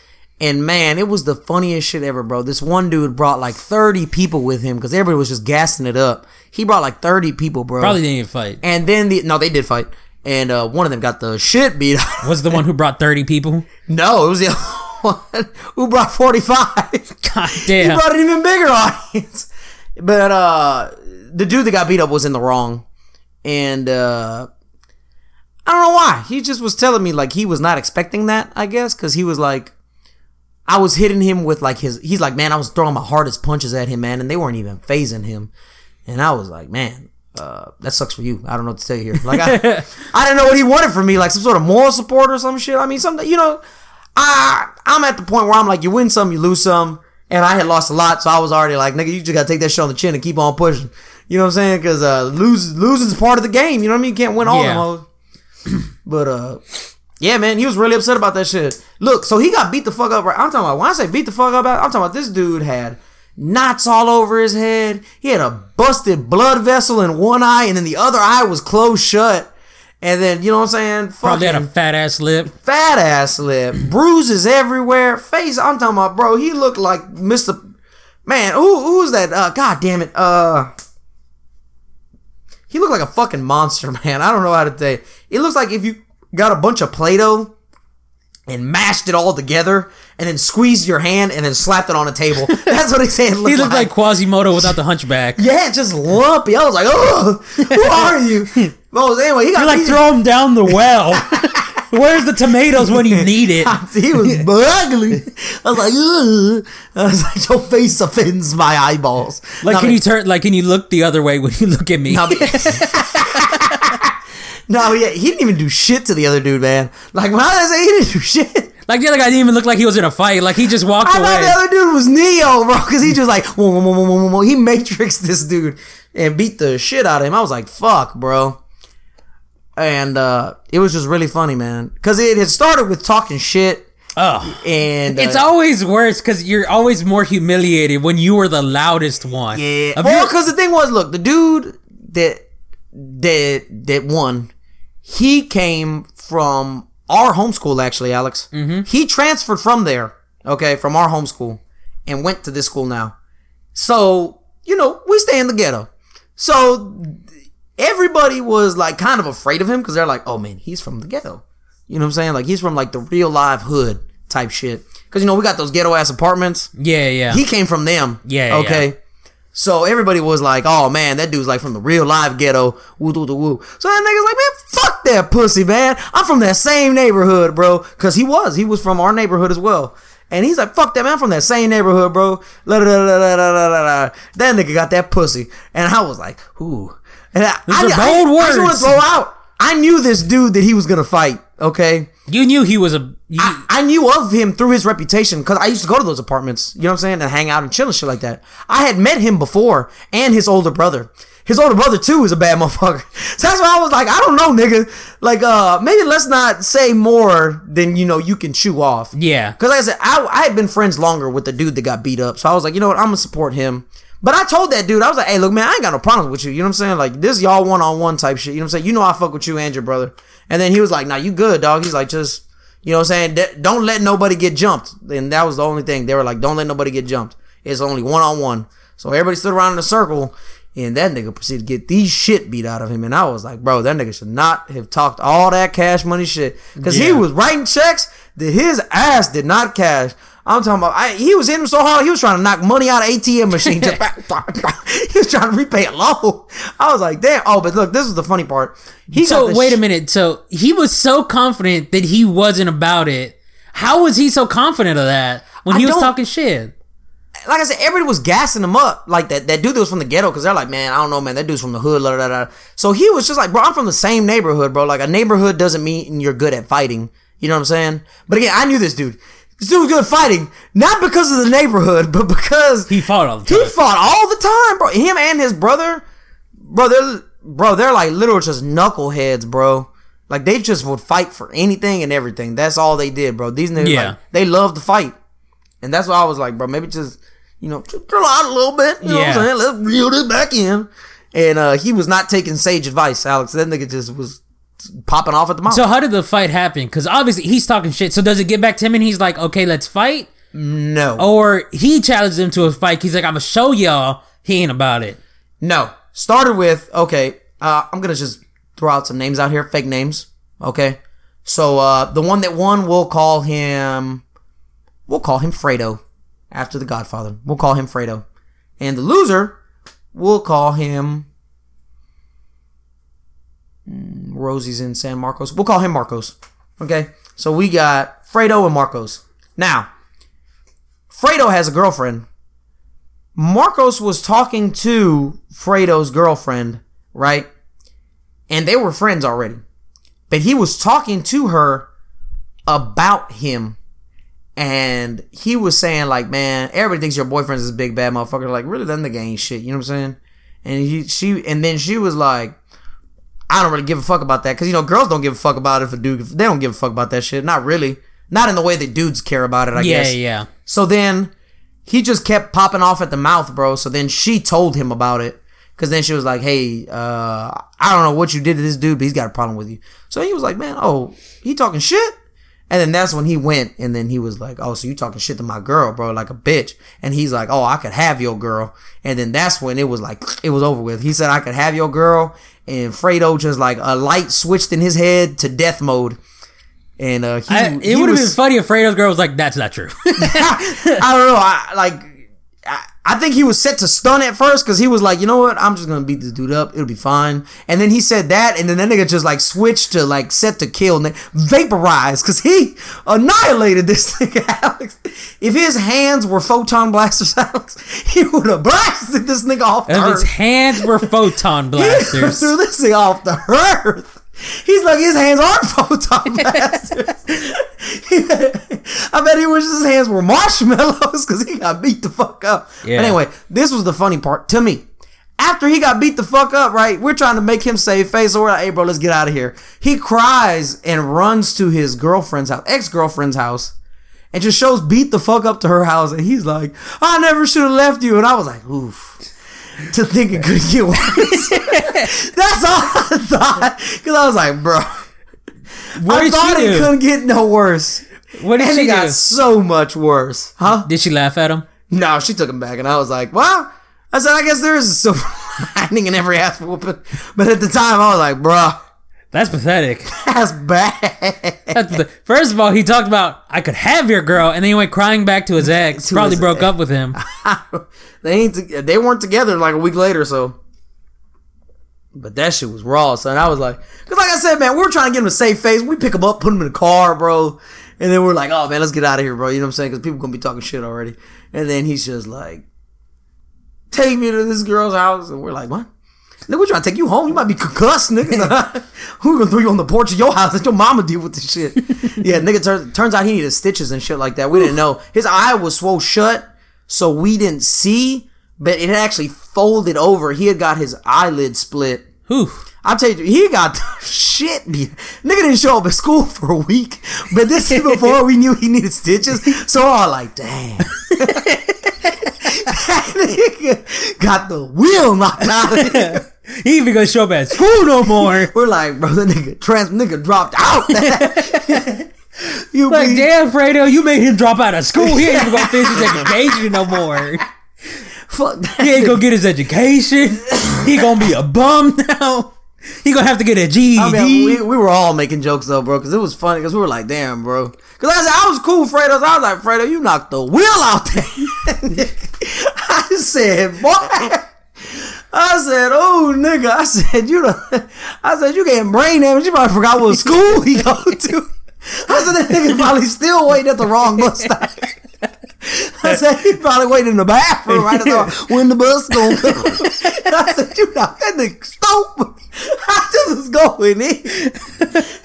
And man, it was the funniest shit ever, bro. This one dude brought like 30 people with him because everybody was just gassing it up. He brought like 30 people, bro. Probably didn't even fight. And then the no, they did fight. And uh, one of them got the shit beat. Was the one who brought thirty people? no, it was the other one who brought 45. God damn. he brought an even bigger audience. But uh the dude that got beat up was in the wrong. And uh I don't know why. He just was telling me like he was not expecting that, I guess, cuz he was like I was hitting him with like his. He's like, man, I was throwing my hardest punches at him, man, and they weren't even phasing him. And I was like, man, uh, that sucks for you. I don't know what to tell you here. Like, I, I didn't know what he wanted from me, like some sort of moral support or some shit. I mean, something, you know, I, I'm at the point where I'm like, you win some, you lose some. And I had lost a lot, so I was already like, nigga, you just gotta take that shit on the chin and keep on pushing. You know what I'm saying? Because uh, lose losing's part of the game. You know what I mean? You can't win all Yeah. of them. but uh, yeah, man, he was really upset about that shit. Look, so he got beat the fuck up. Right? I'm talking about when I say beat the fuck up, I'm talking about this dude had knots all over his head. He had a busted blood vessel in one eye, and then the other eye was closed shut. And then you know what I'm saying? Probably had a fat ass lip. fat ass lip, bruises everywhere, face. I'm talking about, bro. He looked like Mr. Man, who who's that? Uh, God damn it. Uh, he looked like a fucking monster, man. I don't know how to say. It looks like if you got a bunch of Play-Doh and mashed it all together and then squeezed your hand and then slapped it on a table. That's what he said. He looked like Quasimodo without the hunchback. yeah, just lumpy. I was like, oh, who are you? Well, oh, anyway, he got You're like throw him down the well. Where's the tomatoes when you need it? he was ugly. I was like, Ugh. I was like, your face offends my eyeballs. Like, No, can I mean- you turn? Like, can you look the other way when you look at me? No, I mean- no, yeah, he didn't even do shit to the other dude, man. Like when I say he didn't do shit. Like the other guy didn't even look like he was in a fight. Like he just walked I thought away. the other dude was Neo, bro, because he just like whoa, whoa, whoa, whoa, whoa, he matrixed this dude and beat the shit out of him. I was like, fuck, bro. And uh it was just really funny, man, because it had started with talking shit, Ugh. and uh, It's always worse because you're always more humiliated when you were the loudest one. Yeah. Well, because the thing was, look, the dude that that that won, he came from our homeschool, actually, Alex. Mm-hmm. He transferred from there, okay, from our homeschool, and went to this school now. So you know, we stay in the ghetto. So everybody was like kind of afraid of him because they're like, oh man, he's from the ghetto. You know what I'm saying? Like he's from like the real live hood type shit. Because you know we got those ghetto ass apartments yeah, yeah. he came from them. Yeah, Okay. yeah. So everybody was like, "Oh man, that dude's like from the real live ghetto." Woo woo woo. So that nigga's like, "Man, fuck that pussy, man. I'm from that same neighborhood, bro." Cause he was, he was from our neighborhood as well. And he's like, "Fuck that, man. I'm from that same neighborhood, bro." That nigga got that pussy, and I was like, "Ooh." And I, Those I, are I, bold I just want words. to throw out. I knew this dude that he was gonna fight. Okay. you knew he was a. You, I, I knew of him through his reputation because I used to go to those apartments, you know what I'm saying, and hang out and chill and shit like that. I had met him before and his older brother. His older brother too is a bad motherfucker. So that's why I was like, I don't know, nigga. Like, uh, maybe let's not say more than you know you can chew off. yeah. Because like I said, I, I had been friends longer with the dude that got beat up. So I was like, you know what, I'm gonna support him. But I told that dude, I was like, hey, look, man, I ain't got no problems with you. You know what I'm saying? Like, this y'all one on one type shit. You know what I'm saying? You know I fuck with you and your brother. And then he was like, nah, you good, dog. He's like, just, you know what I'm saying? Don't let nobody get jumped. And that was the only thing. They were like, don't let nobody get jumped. It's only one on one. So everybody stood around in a circle. And that nigga proceeded to get these shit beat out of him. And I was like, bro, that nigga should not have talked all that cash money shit. Because he was writing checks that his ass did not cash. I'm talking about, I, he was hitting him so hard, he was trying to knock money out of ATM machine. Just he was trying to repay a loan. I was like, damn. Oh, but look, this is the funny part. He So wait a minute. So he was so confident that he wasn't about it. How was he so confident of that when he I was talking shit? like I said, everybody was gassing him up. Like that, that dude that was from the ghetto, because they're like, man, I don't know, man, that dude's from the hood, la, la, la, la. So he was just like, bro, I'm from the same neighborhood, bro. Like a neighborhood doesn't mean you're good at fighting. You know what I'm saying? But again, I knew this dude. This dude was good at fighting, not because of the neighborhood, but because He fought all the time. he fought all the time, bro. Him and his brother, bro, they're bro, they're like literal just knuckleheads, bro. Like they just would fight for anything and everything. That's all they did, bro. These niggas, Yeah. like, they love to fight, and that's why I was like, bro, maybe just you know just chill out a little bit. You know Yeah. what I'm saying? Let's reel this back in. And uh he was not taking sage advice, Alex. That nigga just was popping off at the mouth. So how did the fight happen? Because obviously he's talking shit. So does it get back to him and he's like, okay, let's fight? no, Or he challenged him to a fight. He's like, I'm gonna show y'all he ain't about it. No. Started with okay. Uh, I'm gonna just throw out some names out here, fake names. Okay. So uh, the one that won, we'll call him. We'll call him Fredo, after the Godfather. We'll call him Fredo, and the loser, we'll call him. Hmm, Rosie's in San Marcos. We'll call him Marcos. Okay. So we got Fredo and Marcos. Now, Fredo has a girlfriend. Marcos was talking to Fredo's girlfriend, right? And they were friends already. But he was talking to her about him. And he was saying, like, man, everybody thinks your boyfriend's this big bad motherfucker. Like, really, then the ain't shit. You know what I'm saying? And he, she, and then she was like, I don't really give a fuck about that. Cause, you know, girls don't give a fuck about it if a dude, they don't give a fuck about that shit. Not really. Not in the way that dudes care about it, I Yeah, guess. yeah. Yeah. So then he just kept popping off at the mouth, bro. So then she told him about it. Cause then she was like, "Hey, uh, I don't know what you did to this dude, but he's got a problem with you." So he was like, "Man, oh, he talking shit." And then that's when he went, and then he was like, "Oh, so you talking shit to my girl, bro, like a bitch?" And he's like, "Oh, I could have your girl." And then that's when it was like, it was over with. He said, "I could have your girl," and Fredo just like a light switched in his head to death mode. And uh, he, I, it would have been funny if Fredo's girl was like, "That's not true." I don't know. I like. I, I think he was set to stun at first because he was like, you know what? I'm just gonna beat this dude up. It'll be fine. And then he said that, and then that nigga just like switched to like set to kill, and vaporize because he annihilated this nigga Alex. If his hands were photon blasters, Alex, he would have blasted this nigga off the if his hands were photon blasters. Threw this thing off the earth. He's like his hands aren't photon blasters. I bet he wishes his hands were marshmallows because he got beat the fuck up. Yeah. But anyway, this was the funny part to me. After he got beat the fuck up, right? We're trying to make him save face. So we're like, hey, bro, let's get out of here. He cries and runs to his girlfriend's house, ex girlfriend's house, and just shows beat the fuck up to her house. And he's like, I never should have left you. And I was like, oof to think it could get worse. That's all I thought. Because I was like, bro, What I thought it do? couldn't get no worse. What did And she it got so much worse. Huh? Did she laugh at him? No, she took him back. And I was like, well, I said, I guess there is a silver lining in every ass whooping. But at the time, I was like, bro, That's pathetic. that's bad. That's pathet- First of all, he talked about I could have your girl, and then he went crying back to his ex. To probably his broke ex. up with him. they ain't. To, they weren't together like a week later. So, but that shit was raw, son. I was like, because like I said, man, we are trying to get him a safe face. We pick him up, put him in the car, bro, and then we're like, oh man, let's get out of here, bro. You know what I'm saying? Because people gonna be talking shit already. And then he's just like, take me to this girl's house, and we're like, what? Nigga, we're trying to take you home. You might be concussed, nigga. Who gonna throw you on the porch of your house? Let your mama deal with this shit. yeah, nigga. Tur- turns out he needed stitches and shit like that. We didn't know his eye was swole shut, so we didn't see. But it had actually folded over. He had got his eyelid split. Whew. I'll tell you, he got shit beat. Nigga didn't show up at school for a week, but this is before we knew he needed stitches. So I like, damn. that nigga got the wheel knocked out of him. He even gonna show up at school no more. We're like, bro, the nigga trans nigga dropped out. you Like, be- damn, Fredo, you made him drop out of school. He ain't even gonna finish his education no more. fuck that. He ain't gonna get his education. He gonna be a bum now. He gonna have to get a GED. I mean, we, we were all making jokes though, bro, because it was funny. Because we were like, "Damn, bro." Because I said I was cool, Fredo. So I was like, "Fredo, you knocked the wheel out there." I said, "Boy," I said, "Oh, nigga," I said, "You," know, I said, "You getting brain damage? You probably forgot what school he go to." I said, "That nigga probably still waiting at the wrong bus stop." I said, he probably waiting in the bathroom right the when the bus gonna come. I said, you know, that nigga stupid. I just was going in.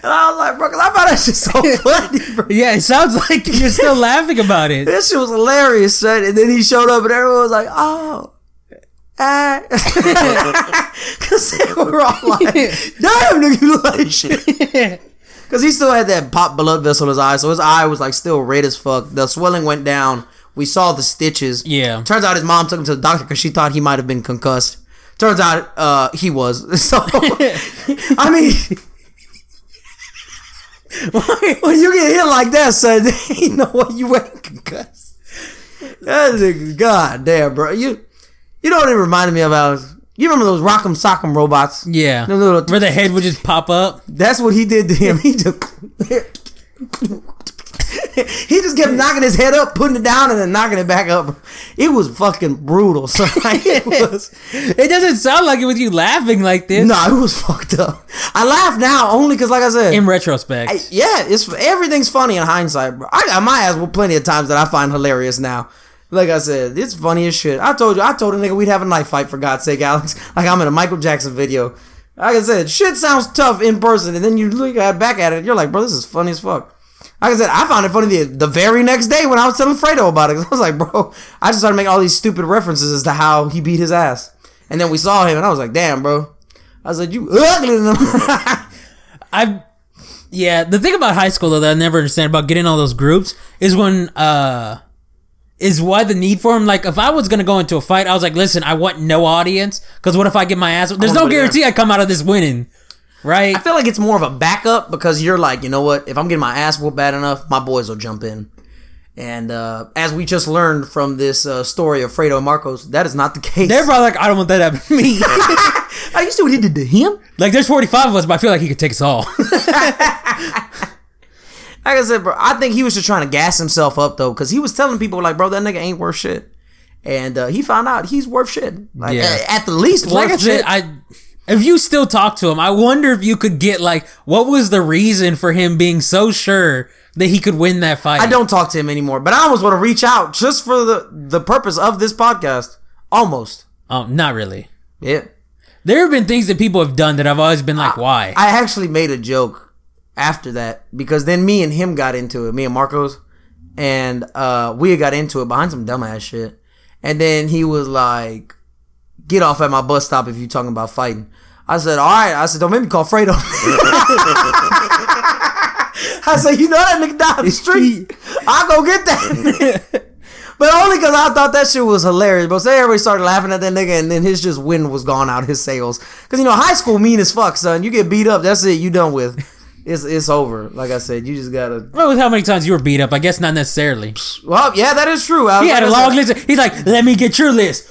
And I was like, bro, cause I found that shit so funny, bro. yeah, it sounds like you're still laughing about it. This shit was hilarious, son. And then he showed up and everyone was like, oh. Ah. Cause they were all like, damn nigga, you look like shit. Cause he still had that pop blood vessel in his eye, so his eye was like still red as fuck. The swelling went down. We saw the stitches. Yeah. Turns out his mom took him to the doctor because she thought he might have been concussed. Turns out uh, he was. So I mean, when you get hit like that, son, there ain't no way you ain't concussed. That nigga, god damn, bro. You you know what it reminded me of? I was, you remember those Rock'em Sock'em robots? Yeah. Them little- Where the head would just pop up. That's what he did to him. He just he just kept knocking his head up, putting it down, and then knocking it back up. It was fucking brutal. So like, it was. It doesn't sound like it with you laughing like this. No, it was fucked up. I laugh now only because, like I said, In retrospect. I- yeah, it's everything's funny in hindsight. Bro. I got my ass with plenty of times that I find hilarious now. Like I said, it's funny as shit. I told you, I told a nigga we'd have a knife fight for God's sake, Alex. Like I'm in a Michael Jackson video. Like I said, shit sounds tough in person, and then you look back at it, you're like, bro, this is funny as fuck. Like I said, I found it funny the, the very next day when I was telling Fredo about it. I was like, bro, I just started making all these stupid references as to how he beat his ass. And then we saw him, and I was like, damn, bro. I was like, you ugly. I yeah, the thing about high school though that I never understand about getting all those groups is when uh is why the need for them. Like if I was gonna go into a fight, I was like, listen, I want no audience because what if I get my ass? There's no it there. guarantee I come out of this winning, right? I feel like it's more of a backup because you're like, you know what? If I'm getting my ass whooped bad enough, my boys will jump in. And uh, as we just learned from this uh, story of Fredo and Marcos, that is not the case. They're probably like, I don't want that to happen to me. I you see what he did to him? like there's 45 of us, but I feel like he could take us all. Like I said, bro, I think he was just trying to gas himself up though, because he was telling people like, bro, that nigga ain't worth shit. And uh, he found out he's worth shit. Like Yeah. at, at the least like I worth said, shit. I if you still talk to him, I wonder if you could get like what was the reason for him being so sure that he could win that fight. I don't talk to him anymore, but I almost want to reach out just for the the purpose of this podcast. Almost. Oh, not really. Yeah. There have been things that people have done that I've always been like, why? I actually made a joke after that because then me and him got into it, me and Marcos, and uh, we got into it behind some dumbass shit. And then he was like, "Get off at my bus stop if you talking about fighting." I said, "All right." I said, "Don't make me call Fredo." I said, "You know that nigga down the street. I'll go get that." But only because I thought that shit was hilarious. But say everybody started laughing at that nigga, and then his just wind was gone out his sails. Because you know, high school mean as fuck, son. You get beat up, that's it. You done with. It's it's over. Like I said, you just gotta. Well, with how many times you were beat up, I guess not necessarily. Well, yeah, that is true. He had a long list. He's like, let me get your list.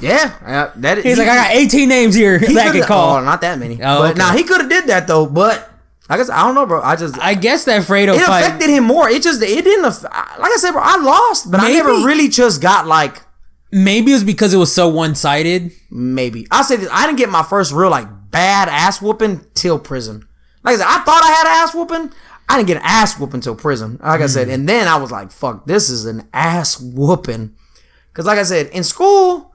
Yeah, uh, that. He's like, I got 18 names here he that I can call. Oh, not that many. Oh, but okay. now he could have did that though. But I guess I don't know, bro. I just I guess that Fredo it fight. affected him more. It just it didn't. Like I said, bro, I lost, but I never really just got like Maybe it was because it was so one sided. maybe. I'll say this: I didn't get my first real like bad ass whooping till prison. Like I said, I thought I had an ass whooping. I didn't get an ass whooping till prison. Like I said, hmm. and then I was like, "Fuck, this is an ass whooping." Because like I said, in school,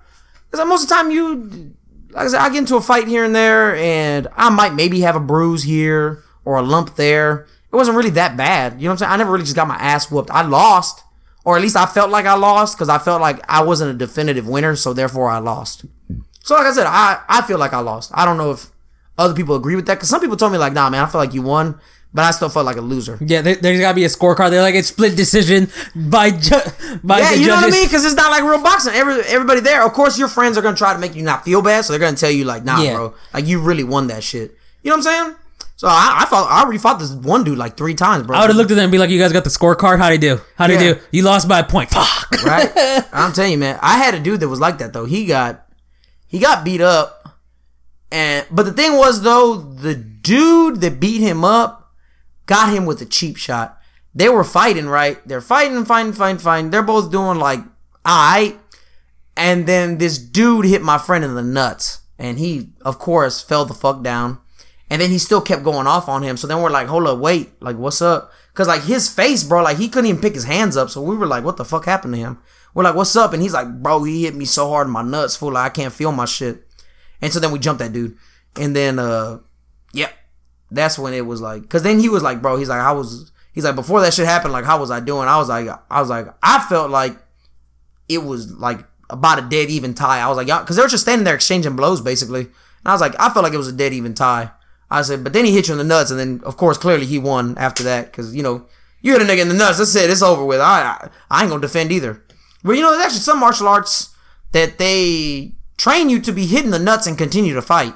because most of the time you, like I said, I get into a fight here and there, and I might maybe have a bruise here or a lump there. It wasn't really that bad. You know what I'm saying? I never really just got my ass whooped. I lost, or at least I felt like I lost because I felt like I wasn't a definitive winner, so therefore I lost. So like I said, I I feel like I lost. I don't know if other people agree with that because some people told me like, nah, man, I feel like you won, but I still felt like a loser. Yeah, there, there's got to be a scorecard. They're like, it's split decision by ju- by Yeah, you know what I mean? Because it's not like real boxing. Every everybody there, of course, your friends are gonna try to make you not feel bad, so they're gonna tell you like, nah, Yeah. bro, like you really won that shit. You know what I'm saying? So I, I fought. I already fought this one dude like three times, bro. I would have looked at them and be like, you guys got the scorecard? How'd he do? How'd he Yeah. do? You lost by a point. Fuck. right? I'm telling you, man. I had a dude that was like that though. He got he got beat up, and but the thing was though, the dude that beat him up got him with a cheap shot. They were fighting, right? They're fighting, fighting, fighting, fighting. They're both doing like alright, and then this dude hit my friend in the nuts, and he, of course, fell the fuck down. And then he still kept going off on him. So then we're like, hold up, wait, like what's up? Cause like his face, bro, like he couldn't even pick his hands up. So we were like, what the fuck happened to him? We're like, what's up? And he's like, bro, he hit me so hard in my nuts, fool. Like I can't feel my shit. And so then we jumped that dude. And then, uh, yep, that's when it was like, cause then he was like, bro, he's like, I was, he's like, before that shit happened, like, how was I doing? I was like, I was like, I felt like it was like about a dead even tie. I was like, y'all, cause they were just standing there exchanging blows basically. And I was like, I felt like it was a dead even tie. I said, but then he hit you in the nuts, and then of course clearly he won after that, cause you know you hit a nigga in the nuts. That's it. It's over with. I I, I ain't gonna defend either. But you know, there's actually some martial arts that they train you to be hitting the nuts and continue to fight.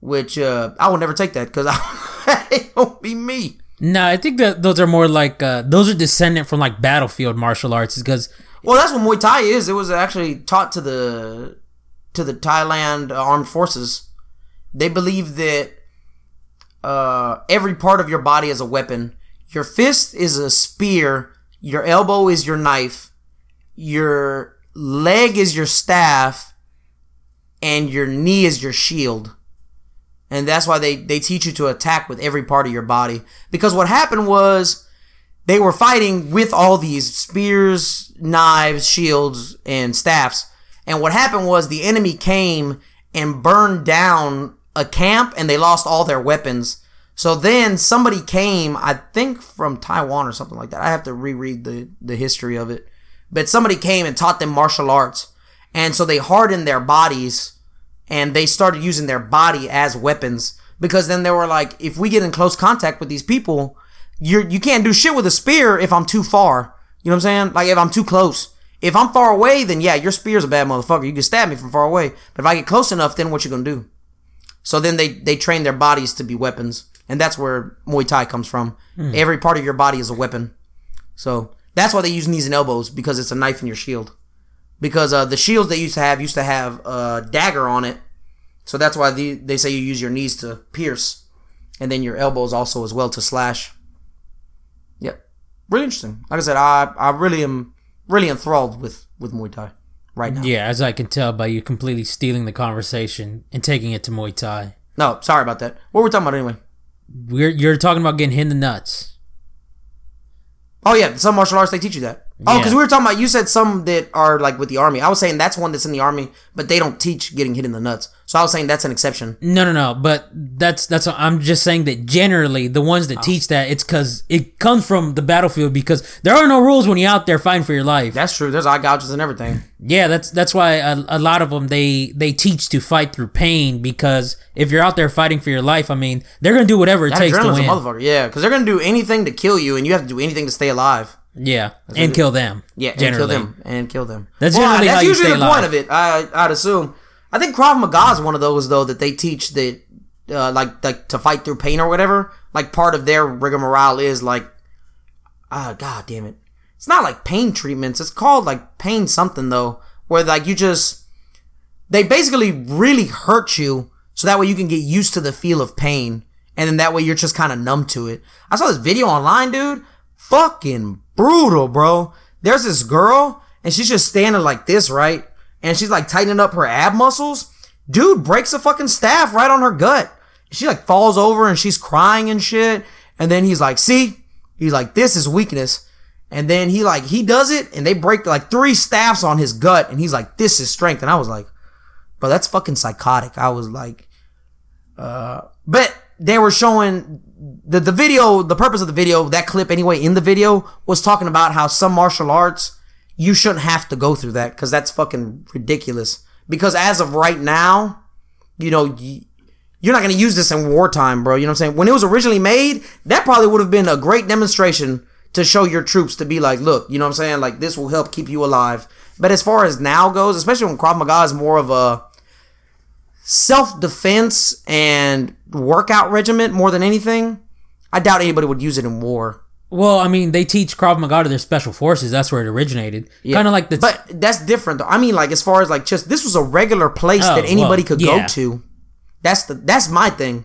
Which uh, I will never take that because it won't be me. No, I think that those are more like uh, those are descendant from like battlefield martial arts because Well, that's what Muay Thai is. It was actually taught to the to the Thailand armed forces. They believe that uh, every part of your body is a weapon. Your fist is a spear. Your elbow is your knife. Your leg is your staff. And your knee is your shield. And that's why they, they teach you to attack with every part of your body. Because what happened was they were fighting with all these spears, knives, shields, and staffs. And what happened was the enemy came and burned down a camp and they lost all their weapons. So then somebody came, I think from Taiwan or something like that. I have to reread the, the history of it. But somebody came and taught them martial arts. And so they hardened their bodies and they started using their body as weapons because then they were like, if we get in close contact with these people, you're, you can't do shit with a spear if I'm too far. You know what I'm saying? Like if I'm too close. If I'm far away, then yeah, your spear's a bad motherfucker. You can stab me from far away. But if I get close enough, then what you gonna do? So then they, they train their bodies to be weapons. And that's where Muay Thai comes from. Hmm. Every part of your body is a weapon. So that's why they use knees and elbows because it's a knife in your shield. Because uh, the shields they used to have used to have a dagger on it. So that's why the, they say you use your knees to pierce. And then your elbows also as well to slash. Yep. Really interesting. Like I said, I, I really am really enthralled with, with Muay Thai right now. Yeah, as I can tell by you completely stealing the conversation and taking it to Muay Thai. No, sorry about that. What were we talking about anyway? We're you're talking about getting hit in the nuts. Oh yeah, some martial arts they teach you that. Oh, Yeah. because we were talking about you said some that are like with the army. I was saying that's one that's in the army, but they don't teach getting hit in the nuts. So I was saying that's an exception. No, no, no. But that's that's. I'm just saying that generally the ones Oh. that teach that it's because it comes from the battlefield because there are no rules when you're out there fighting for your life. That's true. There's eye gouges and everything. Yeah, that's that's why a, a lot of them they they teach to fight through pain because if you're out there fighting for your life, I mean they're gonna do whatever it That takes to win. motherfucker. Yeah, because they're gonna do anything to kill you, and you have to do anything to stay alive. Yeah, and kill them. Yeah, and kill them and kill them. That's well, generally that's how you usually the point of it. I I'd assume. I think Krav Maga is one of those though that they teach that uh, like like to fight through pain or whatever. Like part of their rigmarole is like, ah, god damn it. It's not like pain treatments. It's called like pain something though, where like you just they basically really hurt you so that way you can get used to the feel of pain and then that way you're just kind of numb to it. I saw this video online, dude. Fucking brutal, bro. There's this girl and she's just standing like this, right? And she's like tightening up her ab muscles. Dude breaks a fucking staff right on her gut. She like falls over and she's crying and shit. And then he's like, see? He's like, this is weakness. And then he like, he does it and they break like three staffs on his gut. And he's like, this is strength. And I was like, bro, that's fucking psychotic. I was like, uh, but they were showing the, the video, the purpose of the video, that clip anyway in the video was talking about how some martial arts, you shouldn't have to go through that because that's fucking ridiculous. Because as of right now, you know, you're not going to use this in wartime, bro. You know what I'm saying? When it was originally made, that probably would have been a great demonstration to show your troops to be like, look, you know what I'm saying? Like, this will help keep you alive. But as far as now goes, especially when Krav Maga is more of a self defense and workout regiment more than anything, I doubt anybody would use it in war. Well, I mean they teach Krav Maga to their special forces. That's where it originated. Yeah. Kind of like the But that's different though. I mean, like as far as like just this was a regular place Oh, that anybody well, could yeah. go to. That's the that's my thing.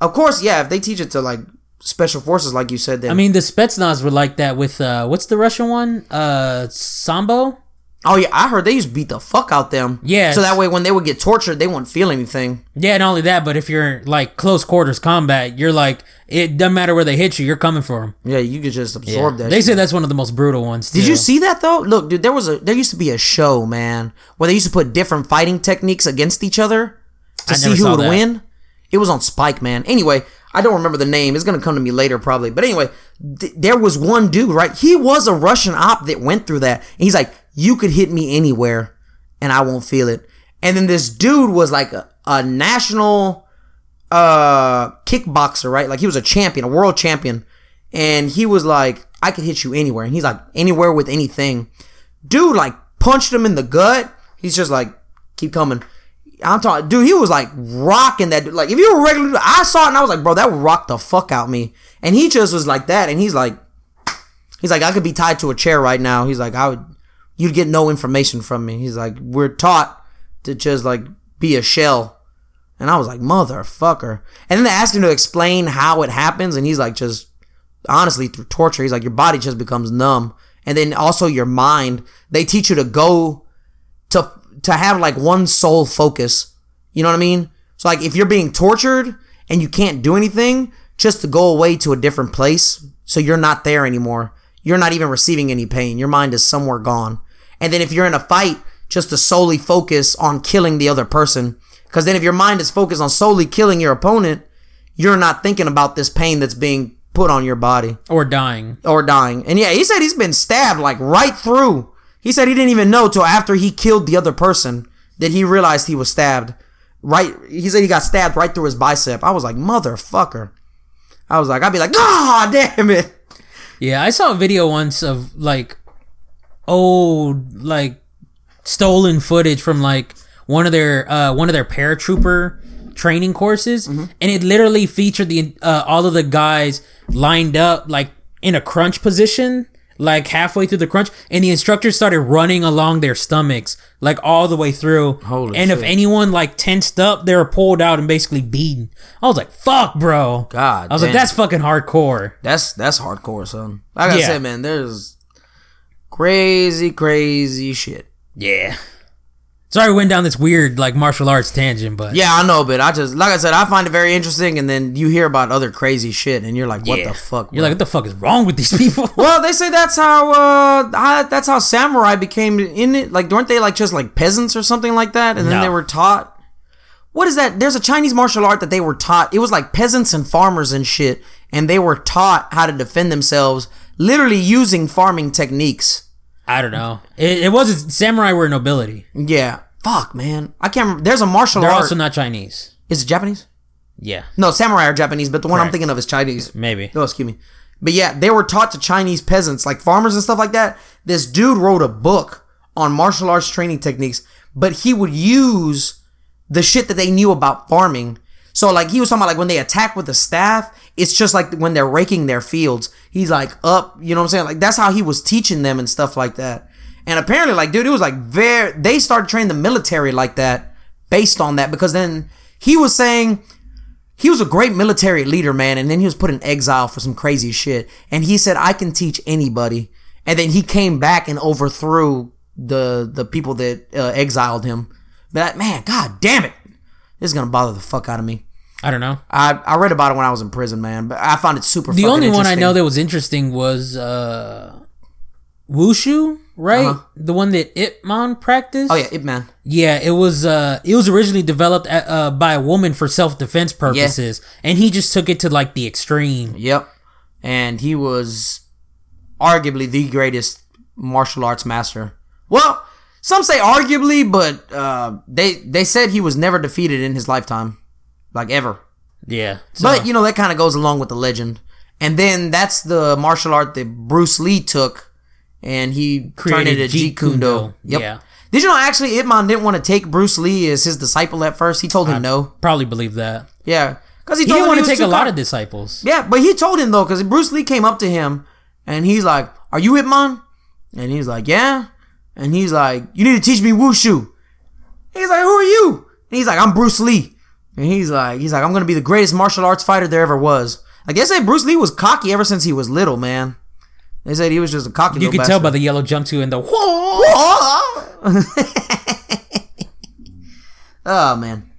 Of course, yeah. If they teach it to like special forces, like you said, then I mean the Spetsnaz were like that with uh what's the Russian one? Uh Sambo? Oh yeah, I heard they just beat the fuck out them. Yeah. So that way, when they would get tortured, they wouldn't feel anything. Yeah, not only that, but if you're like close quarters combat, you're like it doesn't matter where they hit you, you're coming for them. Yeah, you could just absorb that. They shit. say that's one of the most brutal ones. Did too. you see that though? Look, dude, there was a there used to be a show, man, where they used to put different fighting techniques against each other to I see who would that. win. It was on Spike, man. Anyway, I don't remember the name. It's gonna come to me later, probably. But anyway, th- there was one dude, right? He was a Russian op that went through that, and he's like, "You could hit me anywhere, and I won't feel it." And then this dude was like a, a national uh kickboxer, right? Like he was a champion, a world champion. And he was like, I could hit you anywhere. And he's like, anywhere with anything. Dude, like, punched him in the gut. He's just like, keep coming. I'm talking, dude, he was like rocking that. dude. Like, if you were regular, I saw it and I was like, bro, that rocked the fuck out me. And he just was like that. And he's like, he's like, I could be tied to a chair right now. He's like, I would, you'd get no information from me. He's like, we're taught to just like be a shell. And I was like, motherfucker. And then they asked him to explain how it happens, and he's like, just honestly through torture. He's like your body just becomes numb, and then also your mind. They teach you to go to to have like one sole focus. You know what I mean? So like if you're being tortured and you can't do anything, just to go away to a different place, so you're not there anymore. You're not even receiving any pain. Your mind is somewhere gone. And then if you're in a fight, just to solely focus on killing the other person. Because then if your mind is focused on solely killing your opponent, you're not thinking about this pain that's being put on your body Or dying. or dying. And yeah, he said he's been stabbed like right through. He said he didn't even know till after he killed the other person that he realized he was stabbed. Right, he said he got stabbed right through his bicep. I was like, motherfucker. I was like, I'd be like, God damn it. Yeah, I saw a video once of like old like stolen footage from like one of their uh one of their paratrooper training courses and it literally featured the uh, all of the guys lined up like in a crunch position like halfway through the crunch and the instructors started running along their stomachs like all the way through Holy and if anyone like tensed up they were pulled out and basically beaten i was like fuck bro God i was like that's fucking hardcore That's that's hardcore, son. Like I Yeah. said, man, there's crazy, crazy shit. Yeah. Sorry, we went down this weird like martial arts tangent, but Yeah, I know, but I just like I said, I find it very interesting, and then you hear about other crazy shit, and you're like, what Yeah. the fuck? You're like, what the fuck is wrong with these people? Well, they say that's how uh how, that's how samurai became in it. Like, weren't they like just like peasants or something like that? And then they were taught. What is that? There's a Chinese martial art that they were taught. It was like peasants and farmers and shit, and they were taught how to defend themselves, literally using farming techniques. I don't know. It, it wasn't samurai were nobility. Yeah, fuck, man. I can't. remember. There's a martial They're art. also not Chinese. is it Japanese? Yeah, No, samurai are Japanese, but the one I'm thinking of is Chinese. maybe. No, excuse me. But yeah, they were taught to Chinese peasants, like farmers and stuff like that. This dude wrote a book on martial arts training techniques, but he would use the shit that they knew about farming. So like he was talking about like when they attack with the staff, it's just like when they're raking their fields. He's like up, you know what I'm saying? Like that's how he was teaching them and stuff like that. And apparently, like, dude, it was like very. They started training the military like that, based on that, because then he was saying he was a great military leader, man, and then he was put in exile for some crazy shit. And he said, "I can teach anybody." And then he came back and overthrew the the people that uh, exiled him. But man, god damn it, this is gonna bother the fuck out of me. I don't know. I I read about it when I was in prison, man, but I found it super. The only one I know that was interesting was uh Wushu, right? Uh-huh. The one that Ip Man practiced. Oh yeah, Ip Man. Yeah, it was uh it was originally developed at, uh, by a woman for self-defense purposes and he just took it to like the extreme. Yep, and he was arguably the greatest martial arts master. Well, some say arguably, but uh, they they said he was never defeated in his lifetime, like ever. Yeah. So, But you know that kind of goes along with the legend. And then that's the martial art that Bruce Lee took, and he turned it Created into Jeet Kune Do. Yep. Yeah. Did you know actually Ip Man didn't want to take Bruce Lee as his disciple at first? He told him no. probably believe that. Yeah, because he, He didn't want to take a lot of disciples. Yeah, but he told him though, because Bruce Lee came up to him, and he's like, "Are you Ip Man?" And he's like, "Yeah." And he's like, "You need to teach me wushu." He's like, "Who are you?" And he's like, "I'm Bruce Lee." And he's like, "He's like, I'm gonna be the greatest martial arts fighter there ever was." I guess say Bruce Lee was cocky ever since he was little, man. They said he was just a cocky. You could tell by the yellow jumpsuit and the oh man.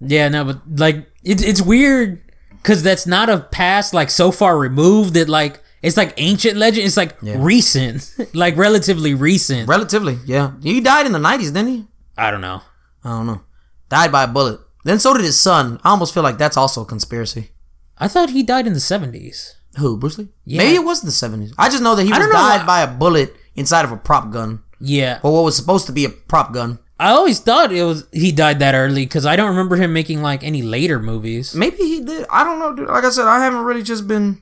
Yeah, no, but like it's it's weird because that's not a past like so far removed that like it's like ancient legend. It's like recent, like relatively recent. Relatively, yeah. He died in the '90s, didn't he? I don't know. I don't know. Died by a bullet. Then so did his son. I almost feel like that's also a conspiracy. I thought he died in the seventies. Who, Bruce Lee? Yeah. Maybe it was the 70s. I just know that he was died by a bullet inside of a prop gun. Yeah, Or what was supposed to be a prop gun. I always thought it was he died that early because I don't remember him making like any later movies. Maybe he did. I don't know, dude. Like I said, I haven't really just been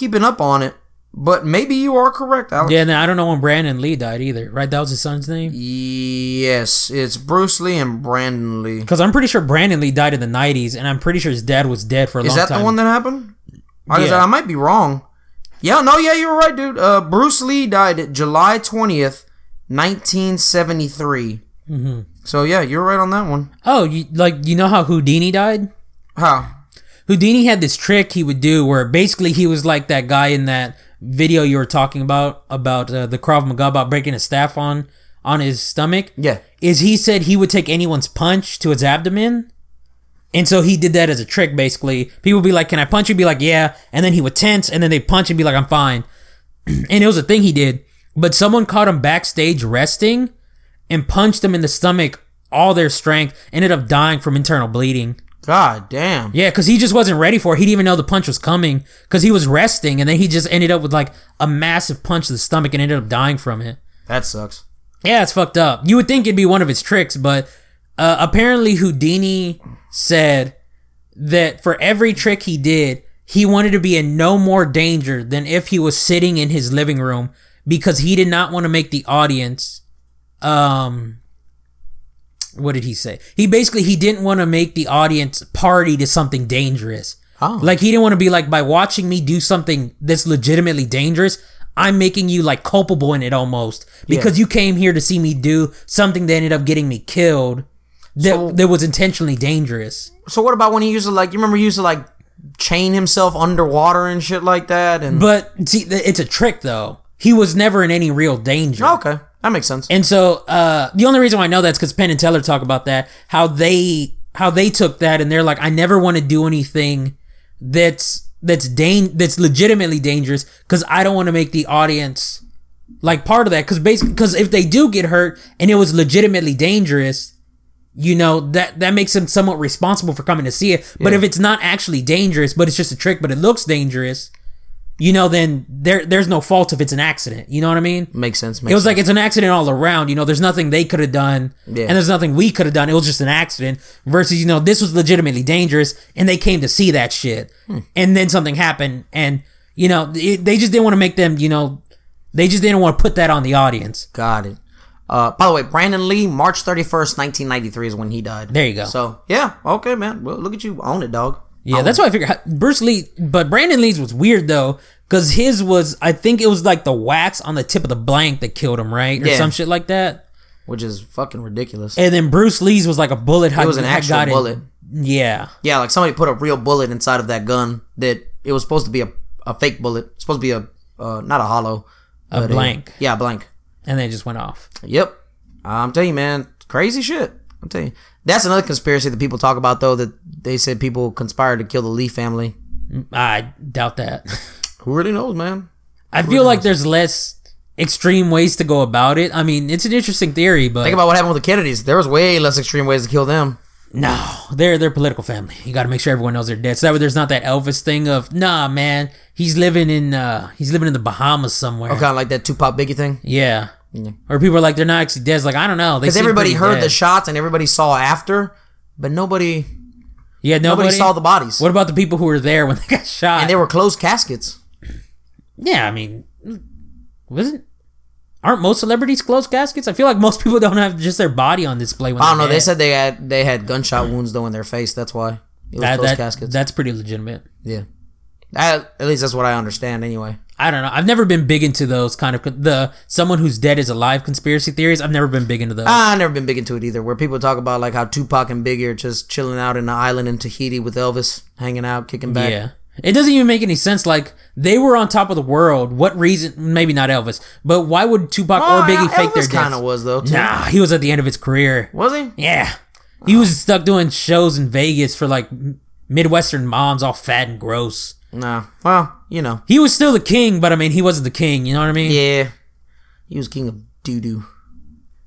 keeping up on it. But maybe you are correct, Alex. Yeah, and I don't know when Brandon Lee died either. Right, that was his son's name. Yes, it's Bruce Lee and Brandon Lee. Because I'm pretty sure Brandon Lee died in the '90s, and I'm pretty sure his dad was dead for a Is long time. Is that the one that happened? I Yeah. I might be wrong. Yeah, no, yeah, you're right, dude. Uh, Bruce Lee died July 20th, 1973. Mm-hmm. So, yeah, you're right on that one. oh, you, like you know how Houdini died? How? Houdini had this trick he would do where basically he was like that guy in that video you were talking about about uh, the Krav Maga about breaking a staff on on his stomach. Yeah. is he said he would take anyone's punch to his abdomen. And so he did that as a trick, basically. People would be like, Can I punch you? Be like, Yeah. And then he would tense, and then they punch and be like, I'm fine. and it was a thing he did. But someone caught him backstage resting and punched him in the stomach, all their strength, ended up dying from internal bleeding. God damn. Yeah, because he just wasn't ready for it. He didn't even know the punch was coming because he was resting, and then he just ended up with like a massive punch to the stomach and ended up dying from it. That sucks. Yeah, it's fucked up. You would think it'd be one of his tricks, but uh, apparently Houdini said that for every trick he did, he wanted to be in no more danger than if he was sitting in his living room because he did not want to make the audience um what did he say? He basically he didn't want to make the audience party to something dangerous. Oh. Like he didn't want to be like by watching me do something that's legitimately dangerous, I'm making you like culpable in it almost because you came here to see me do something that ended up getting me killed. That So- that was intentionally dangerous. So what about when he used to like? You remember he used to like chain himself underwater and shit like that? And But see, it's a trick though. He was never in any real danger. okay, that makes sense. And so uh, the only reason why I know that's because Penn and Teller talk about that how they how they took that and they're like, I never want to do anything that's that's dan- that's legitimately dangerous because I don't want to make the audience like part of that because basically because if they do get hurt and it was legitimately dangerous. You know that that makes them somewhat responsible for coming to see it. But Yeah. if it's not actually dangerous, but it's just a trick, but it looks dangerous, you know, then there there's no fault if it's an accident. You know what I mean? makes sense. Makes It was sense. like it's an accident all around. You know, there's nothing they could have done, Yeah. and there's nothing we could have done. It was just an accident. Versus, you know, this was legitimately dangerous, and they came to see that shit, Hmm. and then something happened, and you know, it, they just didn't want to make them. You know, they just didn't want to put that on the audience. Got it. Uh, by the way, Brandon Lee, March thirty first, nineteen ninety three, is when he died. There you go. So yeah, okay, man. Well, look at you, own it, dog. Yeah, that's why I figured Bruce Lee, but Brandon Lee's was weird though, because his was I think it was like the wax on the tip of the blank that killed him, right, or Yeah. some shit like that. Which is fucking ridiculous. And then Bruce Lee's was like a bullet. It was an actual bullet. Yeah. Yeah, like somebody put a real bullet inside of that gun that it was supposed to be a, a fake bullet. Supposed to be a uh, not a hollow, A blank. yeah, blank. and then it just went off. Yep. I'm telling you, man, crazy shit. I'm telling you. That's another conspiracy that people talk about, though, that they said people conspired to kill the Lee family. I doubt that. Who really knows, man? I feel like there's less extreme ways to go about it. I mean, it's an interesting theory, but Think about what happened with the Kennedys. There was way less extreme ways to kill them. no, they're they're political family. You got to make sure everyone knows they're dead. So that way, there's not that Elvis thing of nah, man, he's living in uh he's living in the Bahamas somewhere. Kind of like that Tupac Biggie thing. Yeah. Or people are like they're not actually dead. It's like I don't know. Because everybody heard dead. the shots and everybody saw after, but nobody Yeah, nobody, nobody saw the bodies. What about the people who were there when they got shot? And they were closed caskets. yeah, I mean, wasn't aren't most celebrities closed caskets? I feel like most people don't have just their body on display. When I don't know. they're They said they had they had gunshot wounds though in their face. That's why it was that, closed that- caskets. that's pretty legitimate. yeah. At, at least that's what I understand. Anyway. I don't know. I've never been big into those kind of the someone who's dead is alive conspiracy theories. I've never been big into those. Ah, I've never been big into it either. Where people talk about like how Tupac and Biggie are just chilling out in an island in Tahiti with Elvis, hanging out, kicking back. yeah. It doesn't even make any sense. Like they were on top of the world. What reason? Maybe not Elvis, but why would Tupac or Biggie fake their Elvis kind of was though. Too. Nah, he was at the end of his career. Was he? Yeah, he was stuck doing shows in Vegas for like Midwestern moms, all fat and gross. Nah. Well, you know. He was still the king, but I mean, he wasn't the king. You know what I mean? Yeah. He was king of doo doo.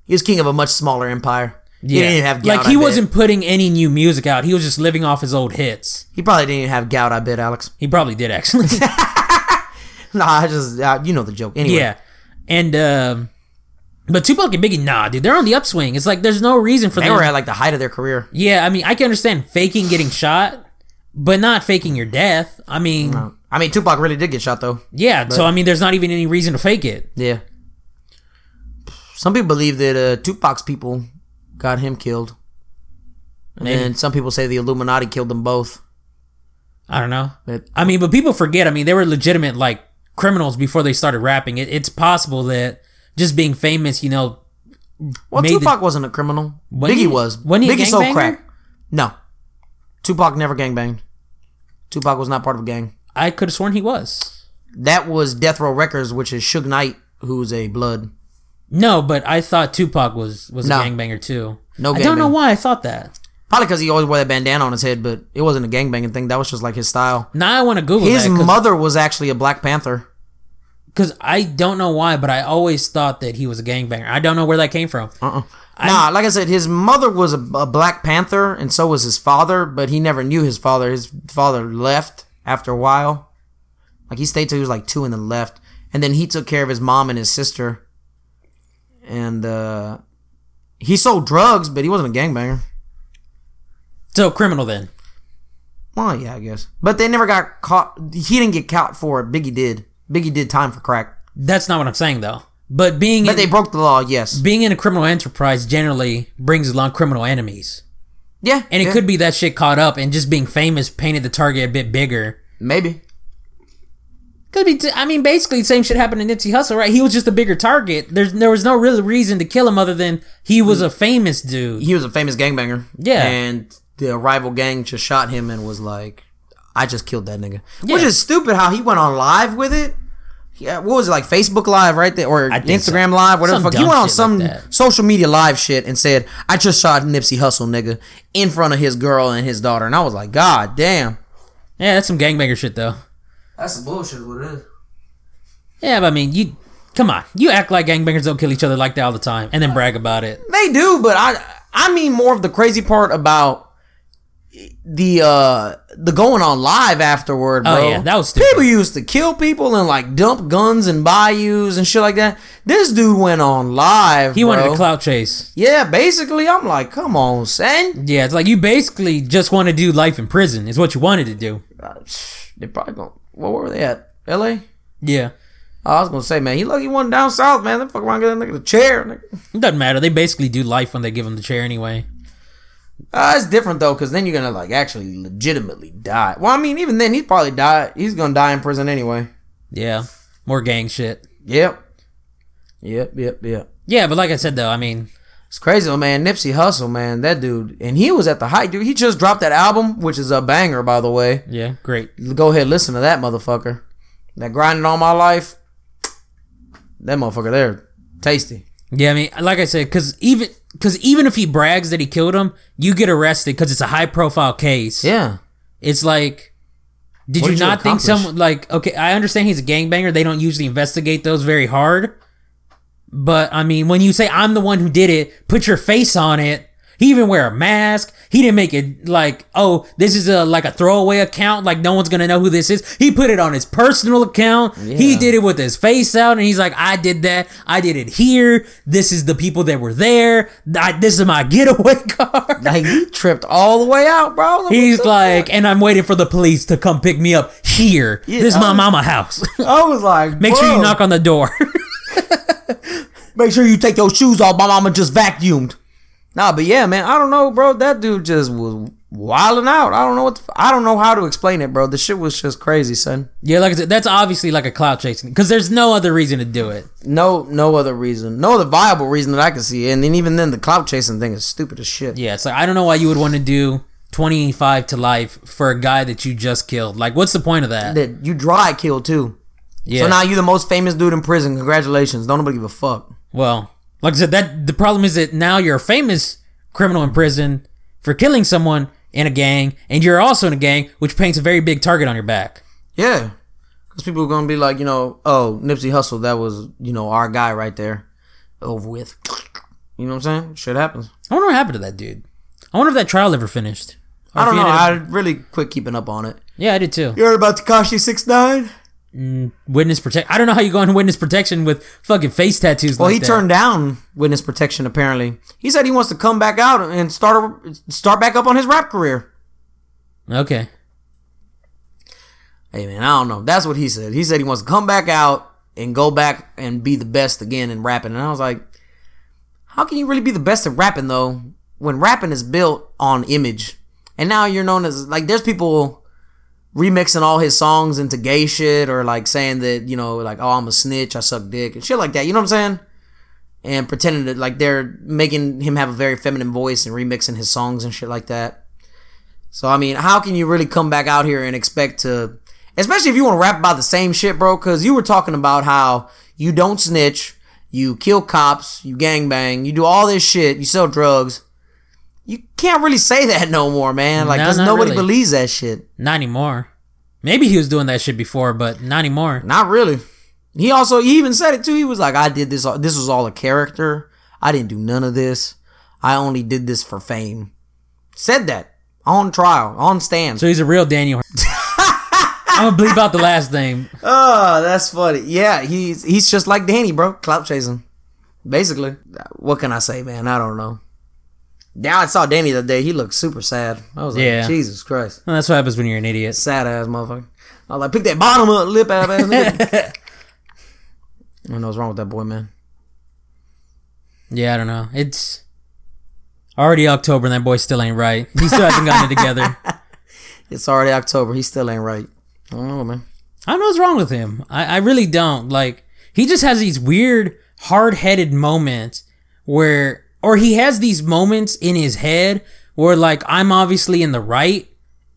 He was king of a much smaller empire. He didn't even have gout. like he I wasn't putting any new music out. He was just living off his old hits. He probably didn't even have gout. I bet, Alex. He probably did actually. Nah, I just uh, you know the joke. Anyway. yeah, and um, but Tupac and Biggie, nah, dude, they're on the upswing. It's like there's no reason for They them. were at like the height of their career. yeah, I mean, I can understand faking getting shot, but not faking your death. I mean, I mean, Tupac really did get shot though. yeah. So I mean, there's not even any reason to fake it. Yeah. Some people believe that uh, Tupac's people got him killed. And Maybe. then some people say the Illuminati killed them both. I don't know. But I mean, but people forget. I mean, they were legitimate like criminals before they started rapping. It, it's possible that just being famous, you know, well, made the- Tupac wasn't a criminal. Biggie he- was. he Biggie sold crack. No. Tupac never gangbanged. Tupac was not part of a gang. I could have sworn he was. That was Death Row Records, which is Suge Knight, who's a blood. No, but I thought Tupac was was No. a gangbanger too. No gang I don't know why I thought that. Probably because he always wore that bandana on his head, but it wasn't a gangbanging thing. That was just like his style. Now I want to Google His mother was actually a Black Panther. because I don't know why, but I always thought that he was a gangbanger. I don't know where that came from. Uh-uh. Nah, like I said, his mother was a, a Black Panther, and so was his father. But he never knew his father. His father left after a while. Like he stayed till he was like two and then left, and then he took care of his mom and his sister. And uh he sold drugs, but he wasn't a gangbanger. So criminal then. Well, yeah, I guess. But they never got caught. He didn't get caught for it. Biggie did. Biggie did time for crack. That's not what I'm saying though. But being But in, they broke the law. Yes. being in a criminal enterprise generally brings along criminal enemies, Yeah. and it yeah, could be that shit caught up and just being famous painted the target a bit bigger. maybe. Could be. T- I mean, basically, the same shit happened to Nipsey Hussle, right? He was just a bigger target. There's there was no real reason to kill him other than he was a famous dude. He was a famous gangbanger. Yeah. And the rival gang just shot him and was like, "I just killed that nigga," Yeah. which is stupid. How he went on live with it. Yeah, what was it like Facebook Live right there or Instagram so. Live, whatever. Some the fuck. He went on some like social media live shit and said, "I just shot Nipsey Hussle, nigga, in front of his girl and his daughter," and I was like, "God damn." Yeah, that's some gangbanger shit though. That's some bullshit. Is what it is. Yeah, but I mean, you come on, you act like gangbangers don't kill each other like that all the time, and then brag about it. They do, but I I mean more of the crazy part about the uh the going on live afterward, bro. Oh, yeah, that was stupid. People used to kill people and like dump guns in bayous and shit like that. This dude went on live. He wanted bro. a clout chase. Yeah, basically, I'm like, come on, son. Yeah, it's like you basically just want to do life in prison is what you wanted to do. Uh, They probably going Where were they at? L.A. Yeah, I was gonna say, man, he lucky one down south, man. They fuck around get that nigga the chair. It doesn't matter. They basically do life when they give him the chair anyway. Uh, it's different though, because then you're gonna like actually legitimately die. Well, I mean, even then, he's probably die. He's gonna die in prison anyway. Yeah, more gang shit. Yep. Yep. Yep. Yep. Yeah, but like I said though, I mean, It's crazy, though, man. Nipsey Hussle, man, that dude, and he was at the height, dude. He just dropped that album, which is a banger, by the way. yeah, great. Go ahead, listen to that motherfucker. That grinding all my life. That motherfucker there, tasty. Yeah, I mean, like I said, because even because even if he brags that he killed him, you get arrested because it's a high profile case. Yeah. It's like, did What you did you not think someone like okay? I understand he's a gangbanger. They don't usually investigate those very hard. But I mean, when you say I'm the one who did it, put your face on it. He even wear a mask. He didn't make it like, oh, this is a like a throwaway account. Like no one's gonna know who this is. He put it on his personal account. He did it with his face out, and he's like, I did that. I did it here. This is the people that were there. I, this is my getaway car. Like, he tripped all the way out, bro. Like, He's like, and I'm waiting for the police to come pick me up here. this is my mama house. I was like, Make sure you knock on the door. Make sure you take your shoes off. My mama just vacuumed. Nah, but yeah, man, I don't know, bro. That dude just was wilding out. I don't know what. The, I don't know how to explain it, bro. The shit was just crazy, son. yeah, like I said, that's obviously like a clout chasing because there's no other reason to do it. No, no other reason. No other viable reason that I can see. And then even then, the clout chasing thing is stupid as shit. Yeah, it's like I don't know why you would want to do 25 to life for a guy that you just killed. Like, what's the point of that? That you dry kill too. Yeah. So now you the most famous dude in prison. Congratulations. Don't nobody give a fuck. well, like I said, that the problem is that now you're a famous criminal in prison for killing someone in a gang, and you're also in a gang, which paints a very big target on your back. Yeah. Because people are going to be like, you know, oh, Nipsey Hussle, that was, you know, our guy right there. Over with. You know what I'm saying? Shit happens. I wonder what happened to that dude. I wonder if that trial ever finished. I don't know. ended I really quit keeping up on it. yeah, I did too. You heard about Tekashi Six Nine? Mm, witness protect. I don't know how you go into witness protection with fucking face tattoos. Well, like he that. turned down witness protection. Apparently, he said he wants to come back out and start a, start back up on his rap career. Okay. Hey man, I don't know. That's what he said. He said he wants to come back out and go back and be the best again in rapping. And I was like, how can you really be the best at rapping though when rapping is built on image? And now you're known as like there's people remixing all his songs into gay shit or like saying that, you know, like, oh, I'm a snitch, I suck dick and shit like that. You know what I'm saying? And pretending that like they're making him have a very feminine voice and remixing his songs and shit like that. So I mean, how can you really come back out here and expect to, especially if you want to rap about the same shit, bro? Because you were talking about how you don't snitch, you kill cops, you gangbang, you do all this shit, you sell drugs. You can't really say that no more, man. Like, because nobody really. believes that shit. Not anymore. Maybe he was doing that shit before, but not anymore. Not really. He also he even said it too. He was like, "I did this. This was all a character. I didn't do none of this. I only did this for fame." Said that on trial, on stand. So he's a real Daniel. I'm gonna bleep out the last name. Oh, that's funny. Yeah, he's he's just like Danny, bro. Clout chasing, basically. What can I say, man? I don't know. Yeah, I saw Danny the other day. He looked super sad. I was like, Yeah. Jesus Christ, Well, that's what happens when you're an idiot. sad ass motherfucker. I was like, pick that bottom up, lip ass ass. nigga. I don't know what's wrong with that boy, man. Yeah, I don't know. It's already October and that boy still ain't right. He still hasn't gotten it together. It's already October. He still ain't right. I don't know, man. I don't know what's wrong with him. I, I really don't. Like, he just has these weird, hard headed moments where, or he has these moments in his head where, like, I'm obviously in the right,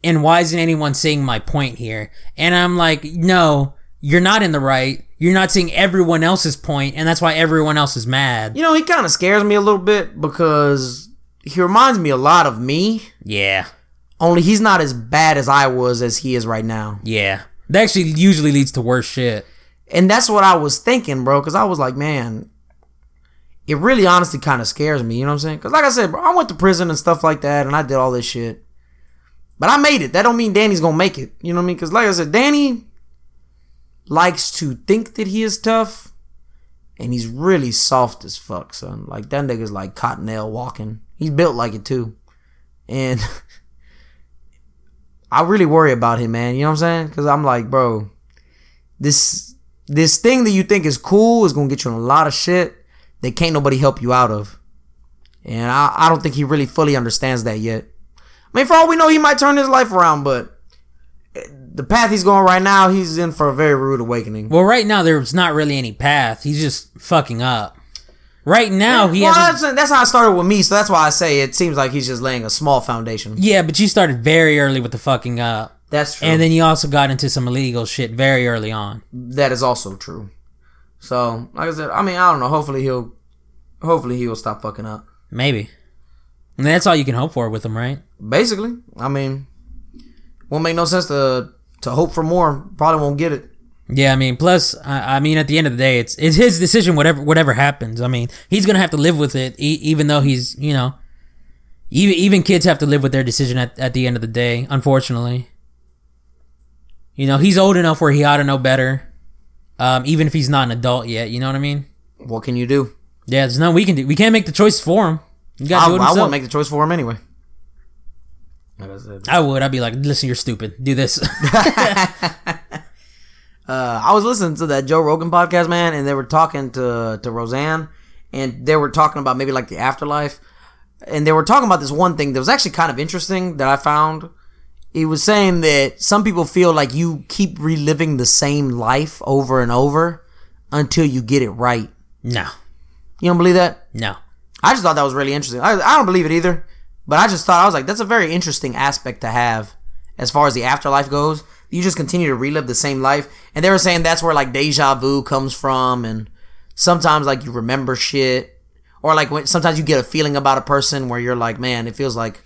and why isn't anyone seeing my point here? And I'm like, no, you're not in the right. You're not seeing everyone else's point, and that's why everyone else is mad. You know, he kind of scares me a little bit because he reminds me a lot of me. Yeah, Only he's not as bad as I was as he is right now. yeah. That actually usually leads to worse shit. And that's what I was thinking, bro. Because I was like, man, it really honestly kind of scares me. You know what I'm saying? Because like I said, bro, I went to prison and stuff like that, and I did all this shit. But I made it. That don't mean Danny's gonna make it. You know what I mean? Because like I said, Danny likes to think that he is tough, and he's really soft as fuck, son. Like that nigga's like Cottonelle walking. He's built like it too, and I really worry about him, man. You know what I'm saying? Because I'm like, bro, this this thing that you think is cool is gonna get you in a lot of shit that can't nobody help you out of. And I, I don't think he really fully understands that yet. I mean, for all we know, he might turn his life around, but the path he's going right now, he's in for a very rude awakening. Well, right now there's not really any path. He's just fucking up. Right now he well, has. that's, that's how it started with me, so that's why I say it seems like he's just laying a small foundation. Yeah, but you started very early with the fucking up, That's true. and then you also got into some illegal shit very early on. that is also true. So, like I said, I mean, I don't know. Hopefully he'll, hopefully he will stop fucking up. Maybe. And that's all you can hope for with him, right? Basically, I mean, won't make no sense to to hope for more. Probably won't get it. Yeah, I mean, plus, I, I mean, at the end of the day, it's it's his decision. Whatever whatever happens, I mean, he's gonna have to live with it, e- even though he's you know, even even kids have to live with their decision at at the end of the day. Unfortunately, you know, he's old enough where he ought to know better, um, even if he's not an adult yet. You know what I mean? What can you do? Yeah, there's nothing we can do. We can't make the choice for him. You I, gotta do it I himself. wouldn't make the choice for him anyway. Like I said, I would. I'd be like, listen, you're stupid. Do this. uh, I was listening to that Joe Rogan podcast, man, and they were talking to to Roseanne, and they were talking about maybe like the afterlife, and they were talking about this one thing that was actually kind of interesting that I found. He was saying that some people feel like you keep reliving the same life over and over until you get it right. no, You don't believe that? no. I just thought that was really interesting. I, I don't believe it either, but I just thought I was like, that's a very interesting aspect to have as far as the afterlife goes. You just continue to relive the same life, and they were saying that's where like deja vu comes from, and sometimes like you remember shit, or like when sometimes you get a feeling about a person where you're like, man, it feels like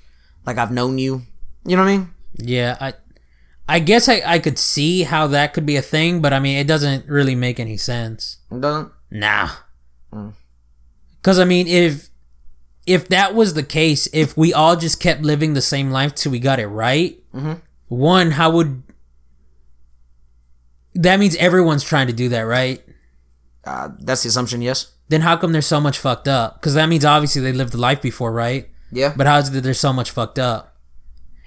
like I've known you. You know what I mean? Yeah, I, I guess I, I could see how that could be a thing, but I mean, it doesn't really make any sense. It doesn't. Nah. Mm. Because I mean, if if that was the case, if we all just kept living the same life till we got it right, one, how would that means everyone's trying to do that, right? Uh, that's the assumption. Yes. Then how come there's so much fucked up? Because that means obviously they lived the life before, right? Yeah. But how is it there's so much fucked up?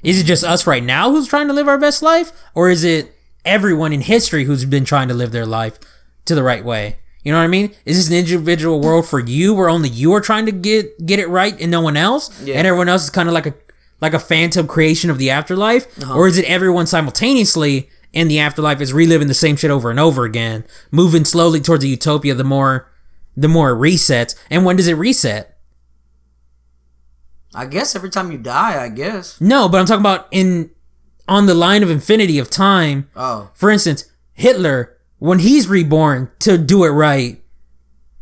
Is it just us right now who's trying to live our best life? Or is it everyone in history who's been trying to live their life to the right way? You know what I mean? Is this an individual world for you where only you are trying to get get it right and no one else? Yeah. And everyone else is kind of like a like a phantom creation of the afterlife? Uh-huh. Or is it everyone simultaneously in the afterlife is reliving the same shit over and over again, moving slowly towards a utopia the more the more it resets? And when does it reset? I guess every time you die, I guess. No, but I'm talking about in on the line of infinity of time. Oh, For instance, Hitler, when he's reborn to do it right.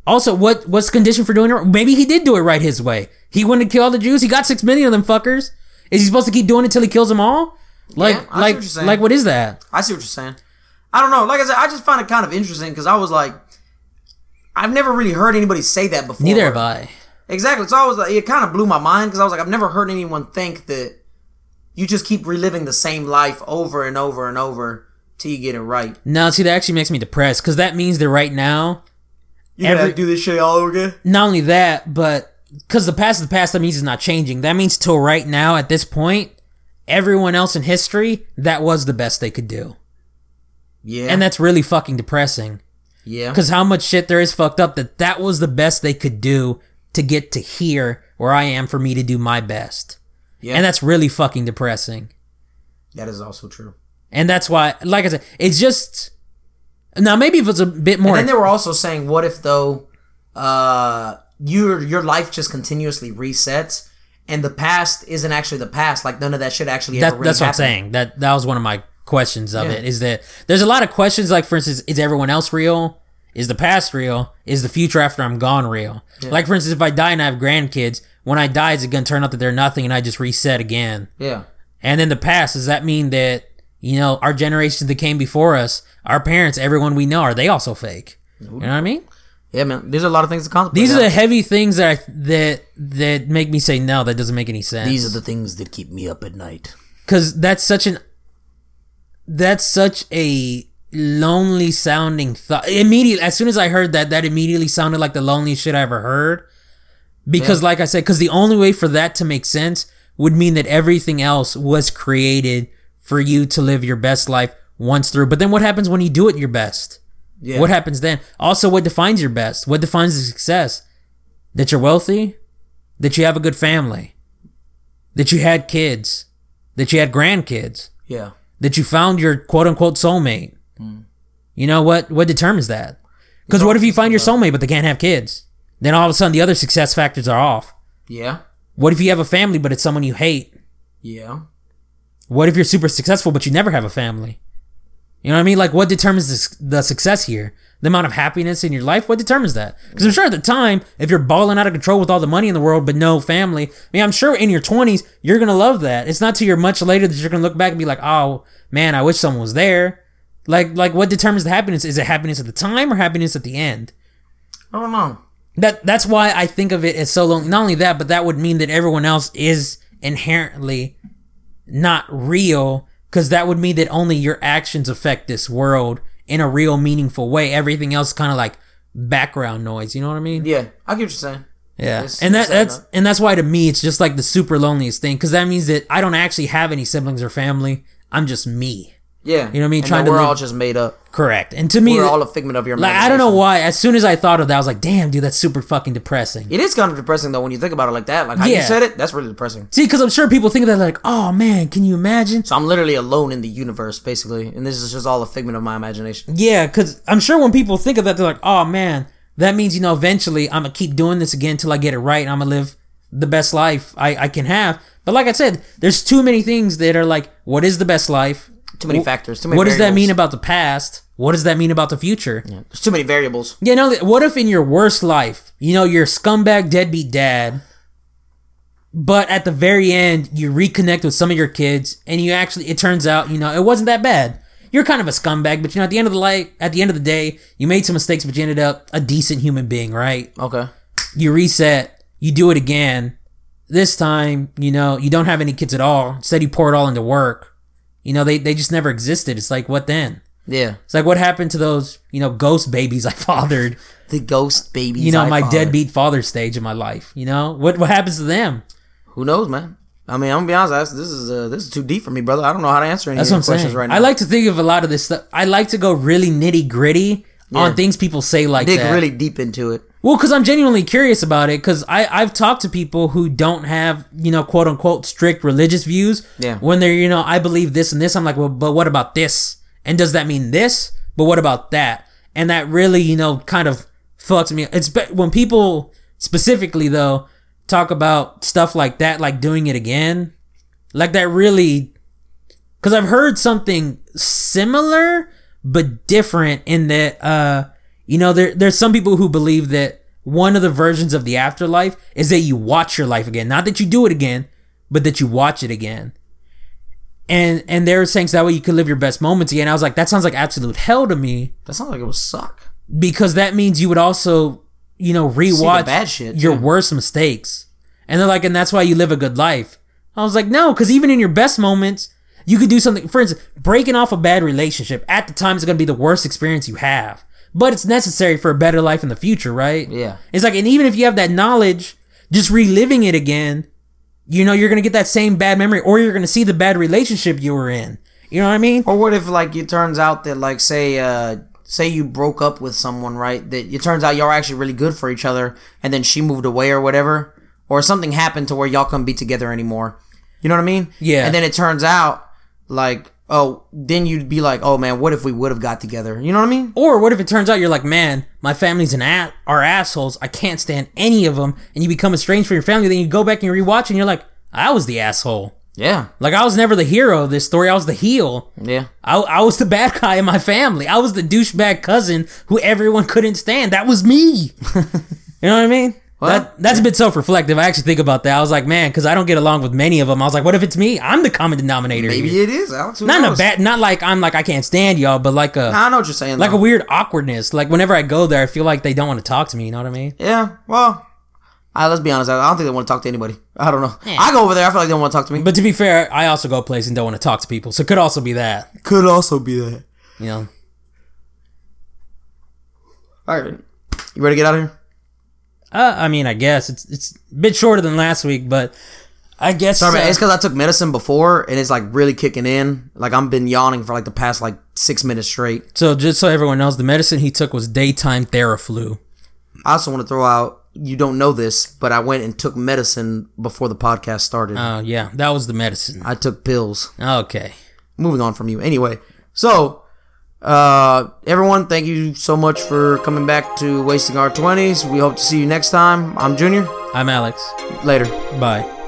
Also, what what's the condition for doing it? Maybe he did do it right his way. He went to kill all the Jews. He got six million of them fuckers. Is he supposed to keep doing it till he kills them all? Like, Yeah, like, what like, what is that? I see what you're saying. I don't know. Like I said, I just find it kind of interesting because I was like, I've never really heard anybody say that before. Neither have I. Exactly. So I was like, it kind of blew my mind because I was like, I've never heard anyone think that you just keep reliving the same life over and over and over till you get it right. No, see, that actually makes me depressed because that means that right now, You Every- gotta do this shit all over again. not only that, but because the past is the past, that means it's not changing. That means till right now, at this point, everyone else in history, that was the best they could do. Yeah. And that's really fucking depressing. yeah. Because how much shit there is fucked up that that was the best they could do to get to here where I am for me to do my best. Yeah. And that's really fucking depressing. that is also true. And that's why, like I said, it's just. Now, maybe if it's a bit more. And then they were also saying, what if though, uh, your your life just continuously resets, and the past isn't actually the past. Like none of that shit actually That, ever really that's what I'm saying. That that was one of my questions of Yeah. it. Is that there's a lot of questions like, for instance, is everyone else real? Is the past real? Is the future after I'm gone real? Like for instance, if I die and I have grandkids, when I die, is it gonna turn out that they're nothing and I just reset again? Yeah. And in the past, does that mean that you know our generations that came before us, our parents, everyone we know, are they also fake? You know what I mean? Yeah, man. These are a lot of things to contemplate. These are the heavy things that I, that that make me say no. That doesn't make any sense. These are the things that keep me up at night. because that's such an that's such a lonely sounding thought immediately as soon as i heard that that immediately sounded like the loneliest shit i ever heard because like i said because the only way for that to make sense would mean that everything else was created for you to live your best life once through but then what happens when you do it your best Yeah. what happens then also what defines your best what defines the success that you're wealthy that you have a good family that you had kids that you had grandkids Yeah. that you found your quote unquote soulmate. You know what? What determines that? Because what if you find your soulmate but they can't have kids? Then all of a sudden the other success factors are off. Yeah. What if you have a family but it's someone you hate? Yeah. What if you're super successful but you never have a family? You know what I mean? Like what determines the, the success here? The amount of happiness in your life? What determines that? Because I'm sure at the time, if you're balling out of control with all the money in the world but no family, I mean, I'm sure in your 20s, you're going to love that. It's not till you're much later that you're going to look back and be like, oh, man, I wish someone was there. Like, like what determines the happiness? Is it happiness at the time or happiness at the end? I don't know. That that's why I think of it as so long. Not only that, but that would mean that everyone else is inherently not real, because that would mean that only your actions affect this world in a real, meaningful way. Everything else kind of like background noise. You know what I mean? Yeah. I get what you're saying. Yeah, It's- and that that's enough. and that's why to me it's just like the super loneliest thing because that means that I don't actually have any siblings or family. I'm just me. Yeah. You know what I mean? And Trying to we're live- all just made up. Correct. And to me, We're all a figment of your like imagination. I don't know why. As soon as I thought of that, I was like, "Damn, dude, that's super fucking depressing." It is kind of depressing though when you think about it like that. Like how Yeah. you said it, that's really depressing. See, because I'm sure people think of that like, "Oh man, can you imagine?" So I'm literally alone in the universe, basically, and this is just all a figment of my imagination. Yeah, because I'm sure when people think of that, they're like, "Oh man, that means you know eventually I'm gonna keep doing this again until I get it right, and I'm gonna live the best life I, I can have." But like I said, there's too many things that are like, "What is the best life?" Too many factors. Too many. What does that variables. mean about the past? What does that mean about the future? Yeah. There's too many variables. You know, what if in your worst life, you know, you're a scumbag deadbeat dad, but at the very end, you reconnect with some of your kids, and you actually, it turns out, you know, it wasn't that bad. You're kind of a scumbag, but you know, at the end of the light, at the end of the day, you made some mistakes, but you ended up a decent human being, right? Okay. You reset, you do it again. This time, you know, you don't have any kids at all. Instead, you pour it all into work. You know, they, they just never existed. It's like, what then? Yeah. It's like, what happened to those, you know, ghost babies I fathered? The ghost babies. you know, I my fathered. deadbeat father stage in my life. You know, what what happens to them? Who knows, man? I mean, I'm gonna be honest. that's- This is uh, this is too deep for me, brother. I don't know how to answer any That's of your questions saying. right now. I like to think of a lot of this stuff. I like to go really nitty gritty on things people say like dig that. really deep into it. Well, because I'm genuinely curious about it. Because I I've talked to people who don't have you know quote unquote strict religious views. Yeah. When they're you know I believe this and this, I'm like, well, but what about this? And does that mean this? But what about that? And that really you know kind of fucks me. It's when people specifically though talk about stuff like that, like doing it again, like that really, because I've heard something similar but different in that, uh, you know, there there's some people who believe that one of the versions of the afterlife is that you watch your life again, not that you do it again, but that you watch it again. And and they were saying so that way you could live your best moments again. I was like, that sounds like absolute hell to me That sounds like it would suck. because that means you would also, you know, rewatch bad shit, your too. worst mistakes. And they're like, and that's why you live a good life. I was like, no, because even in your best moments, you could do something. For instance, breaking off a bad relationship at the time is going to be the worst experience you have, but it's necessary for a better life in the future, right? Yeah. It's like, and even if you have that knowledge, just reliving it again, you know, you're to get that same bad memory, or you're to see the bad relationship you were in. You know what I mean? Or what if like it turns out that like say uh say you broke up with someone, right? That it turns out y'all are actually really good for each other and then she moved away or whatever. Or something happened to where y'all couldn't be together anymore. You know what I mean? Yeah. And then it turns out like, oh, then you'd be like, oh man, what if we would have got together? You know what I mean? Or what if it turns out you're like, man, my family's an at are assholes. I can't stand any of them, and you become estranged from your family. Then you go back and you rewatch, and you're like, I was the asshole. Yeah. Like I was never the hero of this story. I was the heel. Yeah. I, I was the bad guy in my family. I was the douchebag cousin who everyone couldn't stand. That was me. you know what I mean? That, that's a bit self-reflective. I actually think about that. I was like, man, because I don't get along with many of them. I was like, what if it's me? I'm the common denominator. Maybe here. it is, Alex. Not in a bad. Not like I'm like I can't stand y'all, but like a I know what you're saying. like though. a weird awkwardness. Like whenever I go there, I feel like they don't want to talk to me. You know what I mean? Yeah, well, uh, let's be honest. I I don't think they want to talk to anybody. I don't know. I go over there. I feel like they don't want to talk to me. But to be fair, I also go places and don't want to talk to people, so it could also be that. could also be that. You know? All right, you ready to get out of here? Uh, I mean, I guess it's it's a bit shorter than last week, but I guess Sorry, man. uh, It's because I took medicine before and it's like really kicking in. Like I've been yawning for like the past like six minutes straight. so just so everyone knows, the medicine he took was daytime Theraflu. I also want to throw out. You don't know this, but I went and took medicine before the podcast started. Oh yeah, that was the medicine. I took pills. Okay. moving on from you. Anyway, so uh everyone, thank you so much for coming back to Wasting Our Twenties. We hope to see you next time. I'm Junior. I'm Alex. Later. Bye.